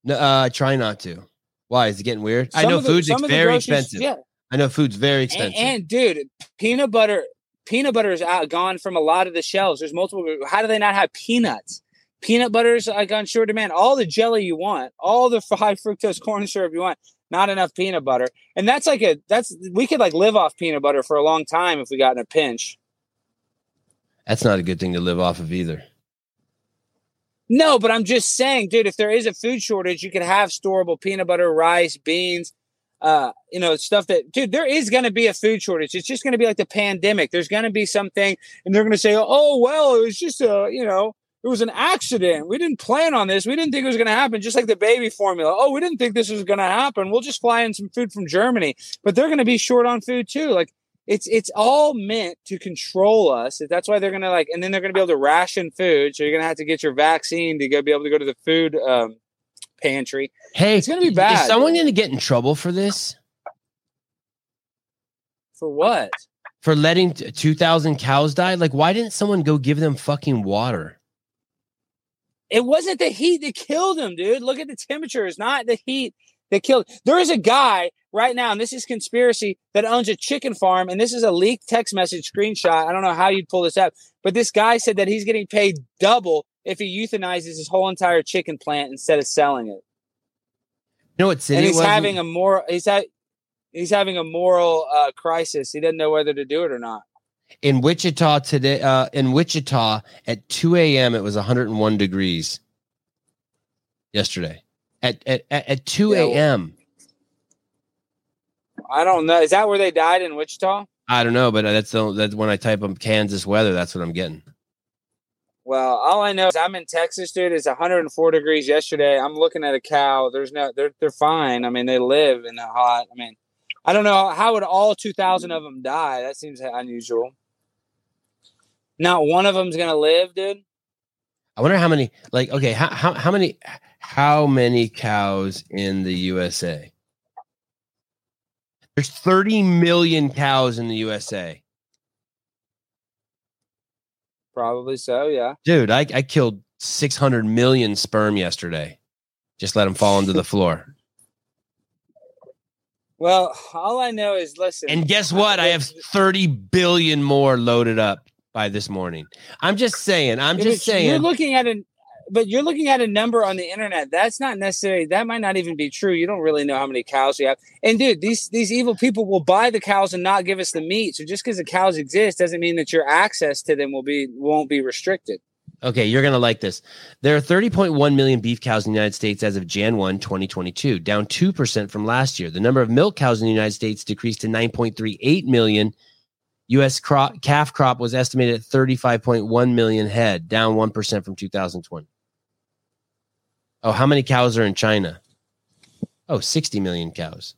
No, uh, try not to. Why is it getting weird? I know the- food's some the very expensive. Yeah, I know food's very expensive. and dude, peanut butter, peanut butter is out gone from a lot of the shelves. There's multiple. How do they not have peanuts? Peanut butter is like on short demand. All the jelly you want, all the (laughs) high fructose corn syrup you want, not enough peanut butter. And that's like a that's we could like live off peanut butter for a long time if we got in a pinch. That's not a good thing to live off of either. No, but I'm just saying, dude, if there is a food shortage, you could have storable peanut butter, rice, beans, uh, you know, stuff that, dude, there is going to be a food shortage. It's just going to be like the pandemic. There's going to be something, and they're going to say, oh, well, it was just a, you know, it was an accident. We didn't plan on this. We didn't think it was going to happen. Just like the baby formula. Oh, we didn't think this was going to happen. We'll just fly in some food from Germany. But they're going to be short on food too. Like it's it's all meant to control us. That's why they're going to like, and then they're going to be able to ration food. So you're going to have to get your vaccine to go be able to go to the food um, pantry. Hey, It's gonna be bad. Is someone going to get in trouble for this? For what? For letting t- 2,000 cows die? Like, why didn't someone go give them fucking water? It wasn't the heat that killed them, dude. Look at the temperature. It's not the heat that killed. There is a guy right now, and this is conspiracy, that owns a chicken farm, and this is a leaked text message screenshot. I don't know how you'd pull this up, but this guy said that he's getting paid double if he euthanizes his whole entire chicken plant instead of selling it. You know what city and he's having a moral. He's ha- he's having a moral uh, crisis. He doesn't know whether to do it or not. in Wichita today. Uh, in Wichita at 2 a.m., it was 101 degrees yesterday. At at, at, at 2 Yeah, a.m. I don't know. Is that where they died in Wichita? I don't know, but that's the, that's when I type up Kansas weather. That's what I'm getting. Well, all I know is I'm in Texas, dude. It's 104 degrees yesterday. I'm looking at a cow. There's no, they're they're fine. I mean, they live in the hot. I mean, I don't know how would all 2,000 of them die. That seems unusual. Not one of them's gonna live, dude. I wonder how many. Like, okay, how how, how many how many cows in the USA? There's 30 million cows in the USA. Probably so. Yeah. Dude, I, I killed 600 million sperm yesterday. Just let them fall into the (laughs) floor. Well, all I know is listen. And guess what? I have 30 billion more loaded up by this morning. I'm just saying. I'm just saying. You're looking at an, but you're looking at a number on the internet. That's not necessary. That might not even be true. You don't really know how many cows you have. And dude, these these evil people will buy the cows and not give us the meat. So just because the cows exist doesn't mean that your access to them will be won't be restricted. Okay, you're going to like this. There are 30.1 million beef cows in the United States as of Jan 1, 2022, down 2% from last year. The number of milk cows in the United States decreased to 9.38 million. U.S. crop, calf crop was estimated at 35.1 million head, down 1% from 2020. Oh, how many cows are in China? Oh, 60 million cows.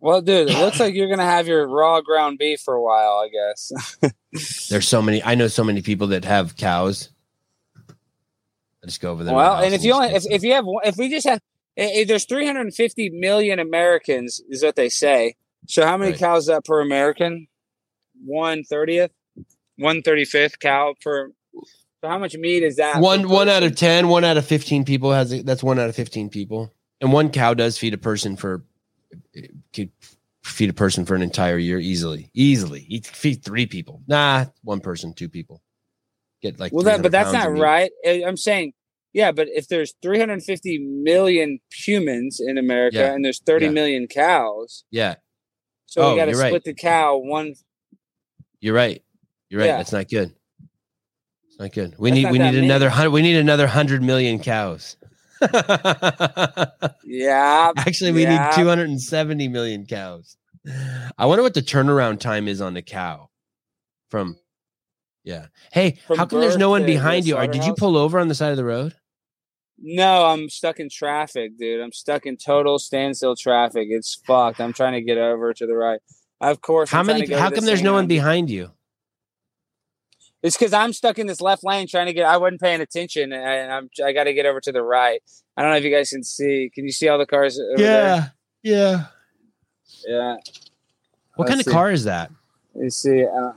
Well, dude, it looks like (laughs) you're gonna have your raw ground beef for a while, I guess. (laughs) There's so many. I know so many people that have cows. I just go over there. well, and if you only if, if you have if we just have if there's 350 million Americans is what they say. So how many Right. cows is that per American? One thirtieth, one thirty fifth cow per. So how much meat is that? one one out of 10 one out of 15 people has it that's one out of 15 people and one cow does feed a person for could feed a person for an entire year easily easily you feed three people nah one person two people get like. Well, that, but that's not right. I'm saying, yeah, but if there's 350 million humans in America Yeah. and there's 30 Yeah. million cows, Yeah, so Oh, we got to you're right. split the cow one. you're right. You're right. Yeah. That's not good. Not good. We That's need we need many. another hundred. We need another hundred million cows. (laughs) Yeah, Actually, we Yeah. need 270 million cows. I wonder what the turnaround time is on the cow. From, yeah. Hey, From how come there's no one behind you? Or did you pull over on the side of the road? No, I'm stuck in traffic, dude. I'm stuck in total standstill traffic. It's fucked. I'm trying to get over to the right. Of course. How I'm many? How come there's no one behind you? It's because I'm stuck in this left lane trying to get. I wasn't paying attention, and I'm. I got to get over to the right. I don't know if you guys can see. Can you see all the cars? Over Yeah, yeah. There? Yeah. What kind Let's of see. car is that? You see, uh,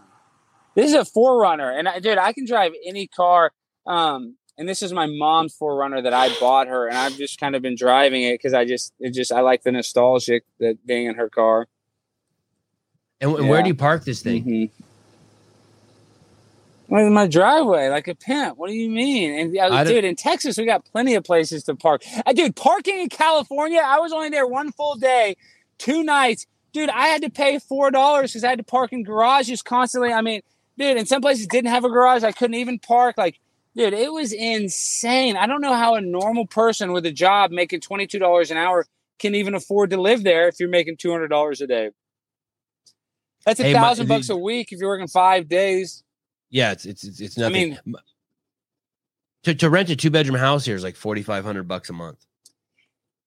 this is a 4Runner, and I, dude, I can drive any car. Um, and this is my mom's 4Runner that I bought her, and I've just kind of been driving it because I just, it just, I like the nostalgic that being in her car. And, and where do you park this thing? Mhm. In my driveway, like a pimp. What do you mean? And uh, I dude, in Texas, we got plenty of places to park. Uh, dude, parking in California, I was only there one full day, two nights. Dude, I had to pay four dollars because I had to park in garages constantly. I mean, dude, in some places didn't have a garage. I couldn't even park. Like, dude, it was insane. I don't know how a normal person with a job making twenty two dollars an hour can even afford to live there if you're making two hundred dollars a day. That's a Hey, thousand the- bucks a week if you're working five days. Yeah, it's it's it's, it's I nothing. mean- to to rent a two bedroom house here is like forty five hundred bucks a month.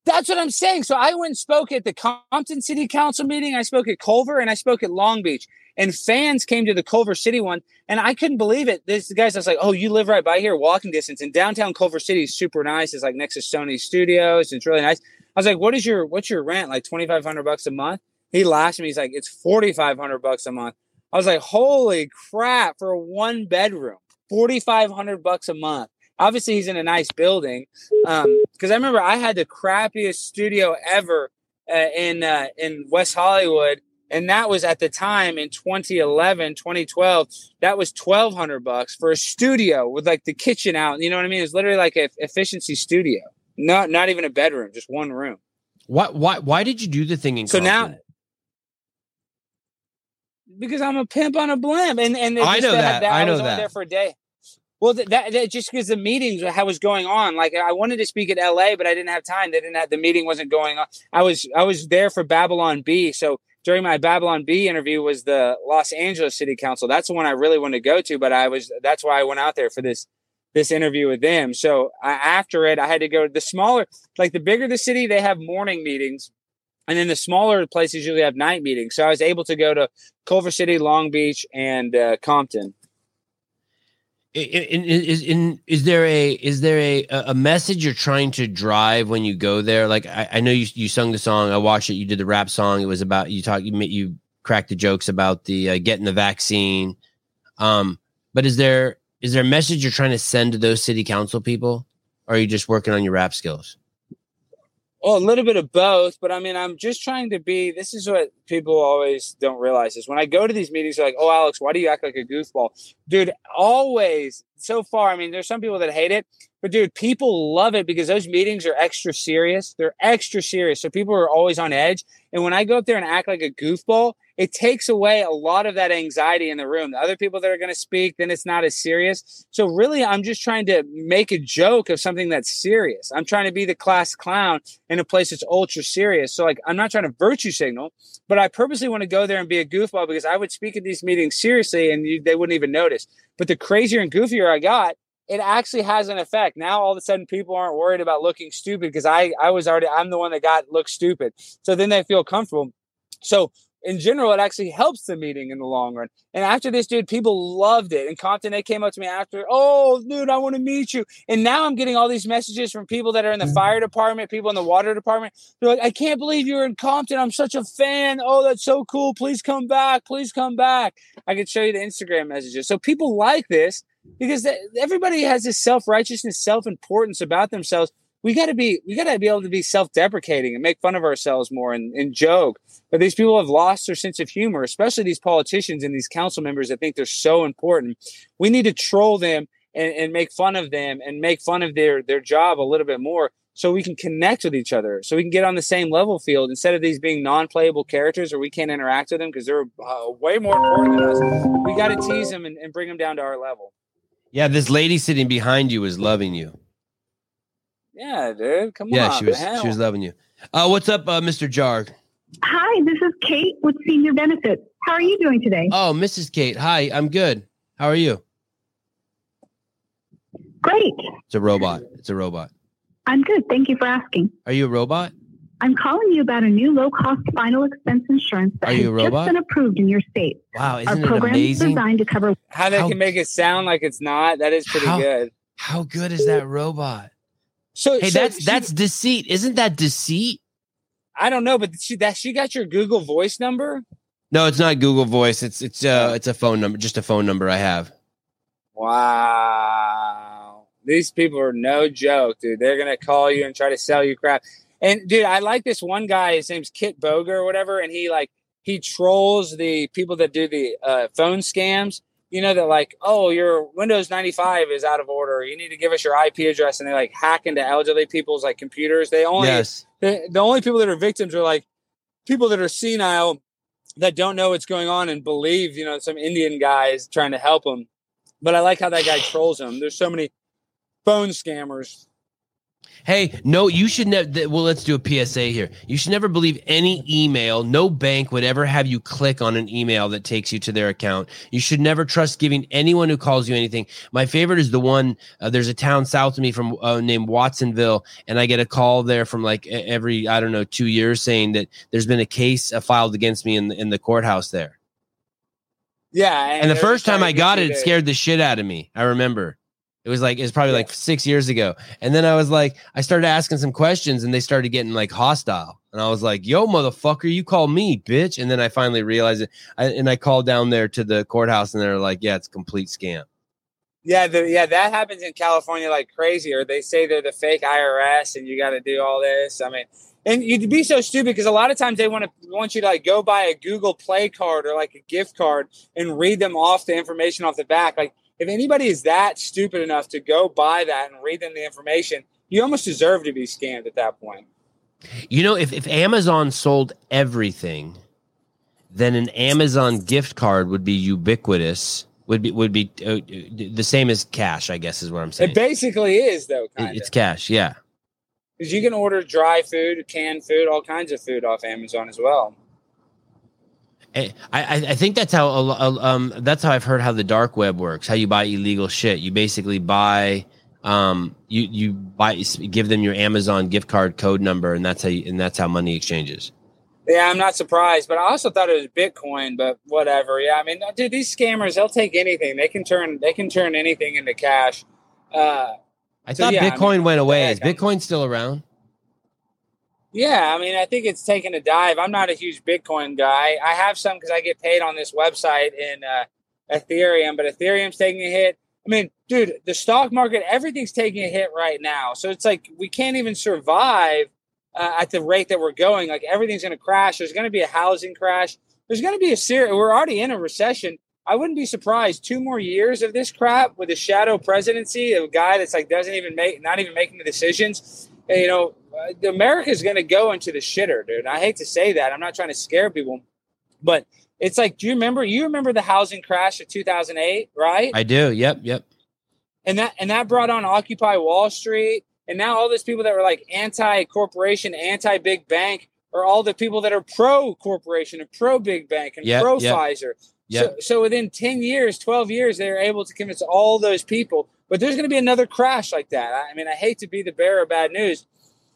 That's what I'm saying. So I went and spoke at the Compton City Council meeting. I spoke at Culver and I spoke at Long Beach. And fans came to the Culver City one, and I couldn't believe it. This the guys, I was like, "Oh, you live right by here, walking distance." And downtown Culver City is super nice. It's like next to Sony Studios. It's really nice. I was like, "What is your what's your rent? Like twenty five hundred bucks a month?" He laughed at me. He's like, "It's forty five hundred bucks a month." I was like, "Holy crap!" For a one bedroom, forty five hundred bucks a month. Obviously, he's in a nice building. Um, because I remember I had the crappiest studio ever uh, in uh, in West Hollywood, and that was at the time in 2011, 2012. That was 1,200 bucks for a studio with like the kitchen out. You know what I mean? It's literally like an efficiency studio. Not not even a bedroom, just one room. Why why why did you do the thing in So now- Compton? Because I'm a pimp on a blimp, and and I know that. I know was only that. there for a day. Well, that, that, that just because the meetings how was going on. Like I wanted to speak at L.A., but I didn't have time. They didn't have the meeting wasn't going on. I was I was there for Babylon Bee. So during my Babylon Bee interview was the Los Angeles City Council. That's the one I really wanted to go to, but I was that's why I went out there for this this interview with them. So I, after it, I had to go to the smaller, like the bigger the city, they have morning meetings. And then the smaller places usually have night meetings. So I was able to go to Culver City, Long Beach, and uh, Compton. Is is there a is there a a message you're trying to drive when you go there? Like I, I know you you sung the song. I watched it. You did the rap song. It was about you talk you you cracked the jokes about the uh, getting the vaccine. Um, but is there is there a message you're trying to send to those city council people? Or are you just working on your rap skills? Well, a little bit of both, but I mean, I'm just trying to be. This is what people always don't realize is when I go to these meetings, they're like, "Oh, Alex, why do you act like a goofball, dude?" Always, so far, I mean, there's some people that hate it, but dude, people love it because those meetings are extra serious. They're extra serious, so people are always on edge. And when I go up there and act like a goofball, it takes away a lot of that anxiety in the room. The other people that are going to speak, then it's not as serious. So really, I'm just trying to make a joke of something that's serious. I'm trying to be the class clown in a place that's ultra serious. So like, I'm not trying to virtue signal, but I purposely want to go there and be a goofball because I would speak at these meetings seriously and you, they wouldn't even notice. But the crazier and goofier I got, it actually has an effect. Now all of a sudden people aren't worried about looking stupid because I I was already I'm the one that got looked stupid. So then they feel comfortable. So in general, it actually helps the meeting in the long run. And after this, dude, people loved it. And Compton, they came up to me after, oh, dude, I want to meet you. And now I'm getting all these messages from people that are in the mm-hmm. fire department, people in the water department. They're like, I can't believe you're in Compton. I'm such a fan. Oh, that's so cool. Please come back. Please come back. I can show you the Instagram messages. So people like this because everybody has this self righteousness, self importance about themselves. We got to be we got to be able to be self-deprecating and make fun of ourselves more and, and joke. But these people have lost their sense of humor especially these politicians and these council members that think they're so important. We need to troll them and, and make fun of them and make fun of their their job a little bit more so we can connect with each other so we can get on the same level field. Instead of these being non-playable characters or we can't interact with them because they're uh, way more important than us we got to tease them and, and bring them down to our level. Yeah, this lady sitting behind you is loving you. Yeah dude come Yeah, on Yeah, she was man. she was loving you. Uh, what's up, uh, Mr. Jarg? Hi, this is Kate with Senior Benefits. How are you doing today? Oh, Mrs. Kate. Hi, I'm good. How are you? Great. It's a robot. It's a robot. I'm good. Thank you for asking. Are you a robot? I'm calling you about a new low cost final expense insurance that Are has you a robot? just been approved in your state. Wow, isn't it program is amazing? designed to cover how they How- can make it sound like it's not that is pretty How- good How good is that robot? So Hey, so that's she- that's deceit. Isn't that deceit? i don't know but she that she got your google voice number No, it's not Google Voice. It's it's uh it's a phone number, just a phone number I have. wow these people are no joke dude they're gonna call you and try to sell you crap and dude i like this one guy his name's Kitboga or whatever and he like he trolls the people that do the uh, phone scams you know that like oh your windows 95 is out of order. You need to give us your ip address. And they like hack into elderly people's like computers. They only yes. the, the only people that are victims are like people that are senile that don't know what's going on and believe you know some indian guy is trying to help them but i like how that guy trolls them there's so many phone scammers Hey, no, you should never. Well, let's do a PSA here. You should never believe any email. No bank would ever have you click on an email that takes you to their account. You should never trust giving anyone who calls you anything. My favorite is the one. Uh, there's a town south of me from uh, named Watsonville, and I get a call there from like every I don't know two years saying that there's been a case uh, filed against me in the, in the courthouse there. yeah And the first time I got it, it scared the shit out of me. I remember. It was like it was probably like six years ago. And then I was like, I started asking some questions and they started getting like hostile. And I was like, yo, motherfucker, you call me, bitch. And then I finally realized it. I, and I called down there to the courthouse and they're like, yeah, it's a complete scam. yeah the, yeah that happens in california like crazy or they say they're the fake irs and you got to do all this i mean and you'd be so stupid because a lot of times they want to want you to like go buy a google play card or like a gift card and read them off the information off the back like if anybody is that stupid enough to go buy that and read them the information you almost deserve to be scammed at that point You know, if, if Amazon sold everything, then an Amazon gift card would be ubiquitous. Would be would be uh, the same as cash, I guess, is what I'm saying. it basically is though It- it's cash, yeah. because you can order dry food canned food all kinds of food off amazon as well I, I I think that's how a lo- a- um that's how I've heard how the dark web works. How you buy illegal shit. You basically buy um you you buy give them your Amazon gift card code number and that's how you, and that's how money exchanges. Yeah, I'm not surprised, but I also thought it was Bitcoin, but whatever. Yeah, I mean, dude, these scammers, they'll take anything. They can turn they can turn anything into cash. Uh I So, thought yeah, I Bitcoin mean, went away. Is Bitcoin still around? Yeah, I mean, I think it's taken a dive. I'm not a huge Bitcoin guy. I have some because I get paid on this website in uh, Ethereum, but Ethereum's taking a hit. I mean, dude, the stock market, everything's taking a hit right now. So it's like we can't even survive uh, at the rate that we're going. Like everything's going to crash. There's going to be a housing crash. There's going to be a serious. We're already in a recession. I wouldn't be surprised. Two more years of this crap with a shadow presidency of a guy that's like doesn't even make, not even making the decisions. You know, America's going to go into the shitter, dude. I hate to say that. I'm not trying to scare people, but it's like, do you remember? You remember the housing crash of 2008, right? I do. Yep, yep. and that and that brought on Occupy Wall Street, and now all these people that were like anti corporation, anti big bank, are all the people that are pro corporation and pro big bank and Yep, pro yep, Pfizer. Yep. So, so within ten years, twelve years, they were able to convince all those people. But there's going to be another crash like that. I mean, I hate to be the bearer of bad news.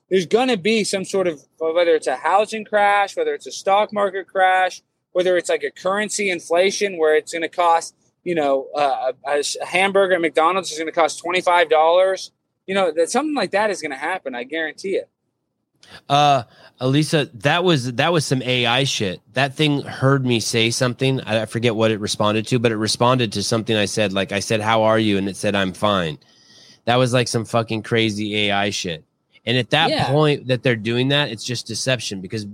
There's going to be some sort of whether it's a housing crash, whether it's a stock market crash, whether it's like a currency inflation where it's going to cost you know, uh, a, a hamburger at McDonald's is going to cost twenty five dollars. You know, that something like that is going to happen. I guarantee it. Uh, Elisa, that was that was some AI shit. That thing heard me say something. I I forget what it responded to, but it responded to something I said. Like I said, "How are you?" and it said, "I'm fine." That was like some fucking crazy AI shit. And at that Yeah. point that they're doing that, it's just deception because,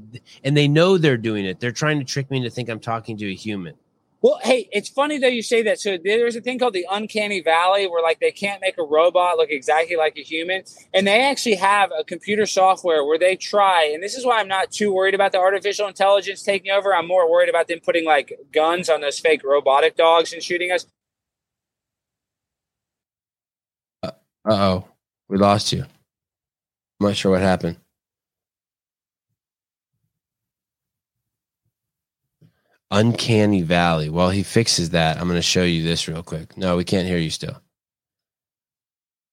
and they know they're doing it. They're trying to trick me into think I'm talking to a human. Well, hey, it's funny that you say that. So there's a thing called the uncanny valley where like they can't make a robot look exactly like a human. And they actually have a computer software where they try, and this is why I'm not too worried about the artificial intelligence taking over. I'm more worried about them putting like guns on those fake robotic dogs and shooting us. Uh oh, we lost you. I'm not sure what happened. Uncanny Valley. While he fixes that, I'm going to show you this real quick. No, we can't hear you still.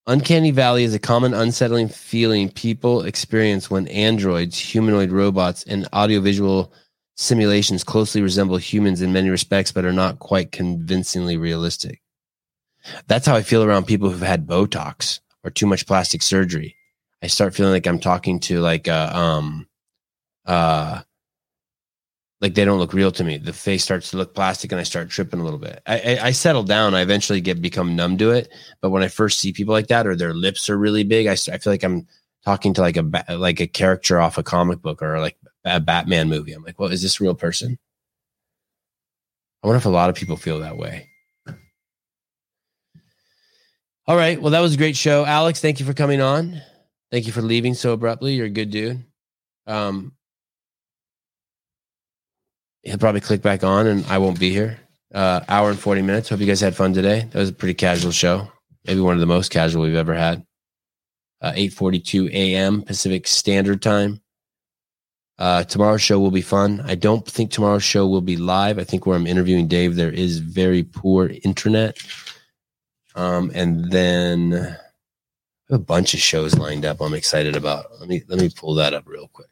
Uncanny Valley is a common unsettling feeling people experience when androids, humanoid robots, and audiovisual simulations closely resemble humans in many respects, but are not quite convincingly realistic. That's how I feel around people who've had Botox or too much plastic surgery. I start feeling like I'm talking to like a um uh like they don't look real to me. The face starts to look plastic, and I start tripping a little bit. I, I, I settle down. I eventually get become numb to it. But when I first see people like that, or their lips are really big, I, I feel like I'm talking to like a like a character off a comic book or like a Batman movie. I'm like, well, is this real person? I wonder if a lot of people feel that way. All right. Well, that was a great show. Alex, thank you for coming on. Thank you for leaving so abruptly. You're a good dude. Um, he'll probably click back on and I won't be here. Uh, hour and 40 minutes. Hope you guys had fun today. That was a pretty casual show. Maybe one of the most casual we've ever had. Uh, 8:42 a.m. Pacific Standard Time. Uh, tomorrow's show will be fun. I don't think tomorrow's show will be live. I think where I'm interviewing Dave, there is very poor internet. Um, and then I have a bunch of shows lined up. I'm excited about. Let me let me pull that up real quick.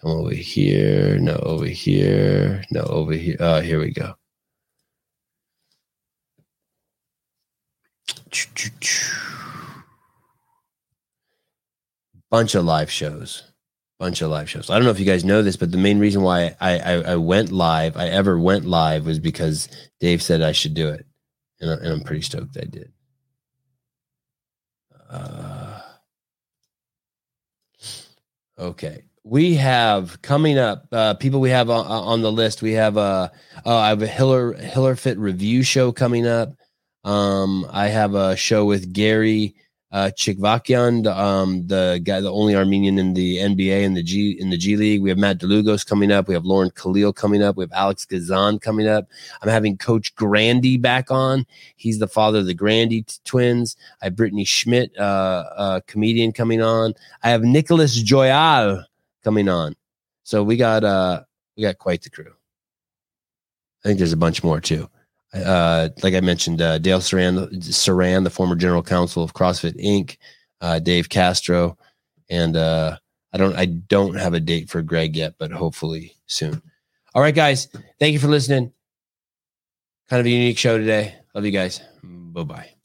Come over here. No, over here. No, over here. Uh, here we go. Bunch of live shows. Bunch of live shows. I don't know if you guys know this, but the main reason why I, I, I went live, I ever went live, was because Dave said I should do it, and, I, I'm pretty stoked I did. Uh, okay, we have coming up uh, people we have on, on the list. We have uh, uh, I have a Hiller Hiller Fit review show coming up. Um, I have a show with Gary uh, um, the guy, the only Armenian in the NBA and the G in the G League. We have Matt Delugos coming up. We have Lauren Khalil coming up. We have Alex Gazan coming up. I'm having Coach Grandy back on. He's the father of the Grandy t- twins. I have Brittany Schmidt, uh, uh, comedian, coming on. I have Nicholas Joyal coming on. So we got uh we got quite the crew. I think there's a bunch more too. Uh, like I mentioned, uh, Dale Saran, Saran, the former general counsel of CrossFit Inc., uh, Dave Castro, and uh, I don't I don't have a date for Greg yet, but hopefully soon. All right, guys, thank you for listening. Kind of a unique show today. Love you guys. Bye bye.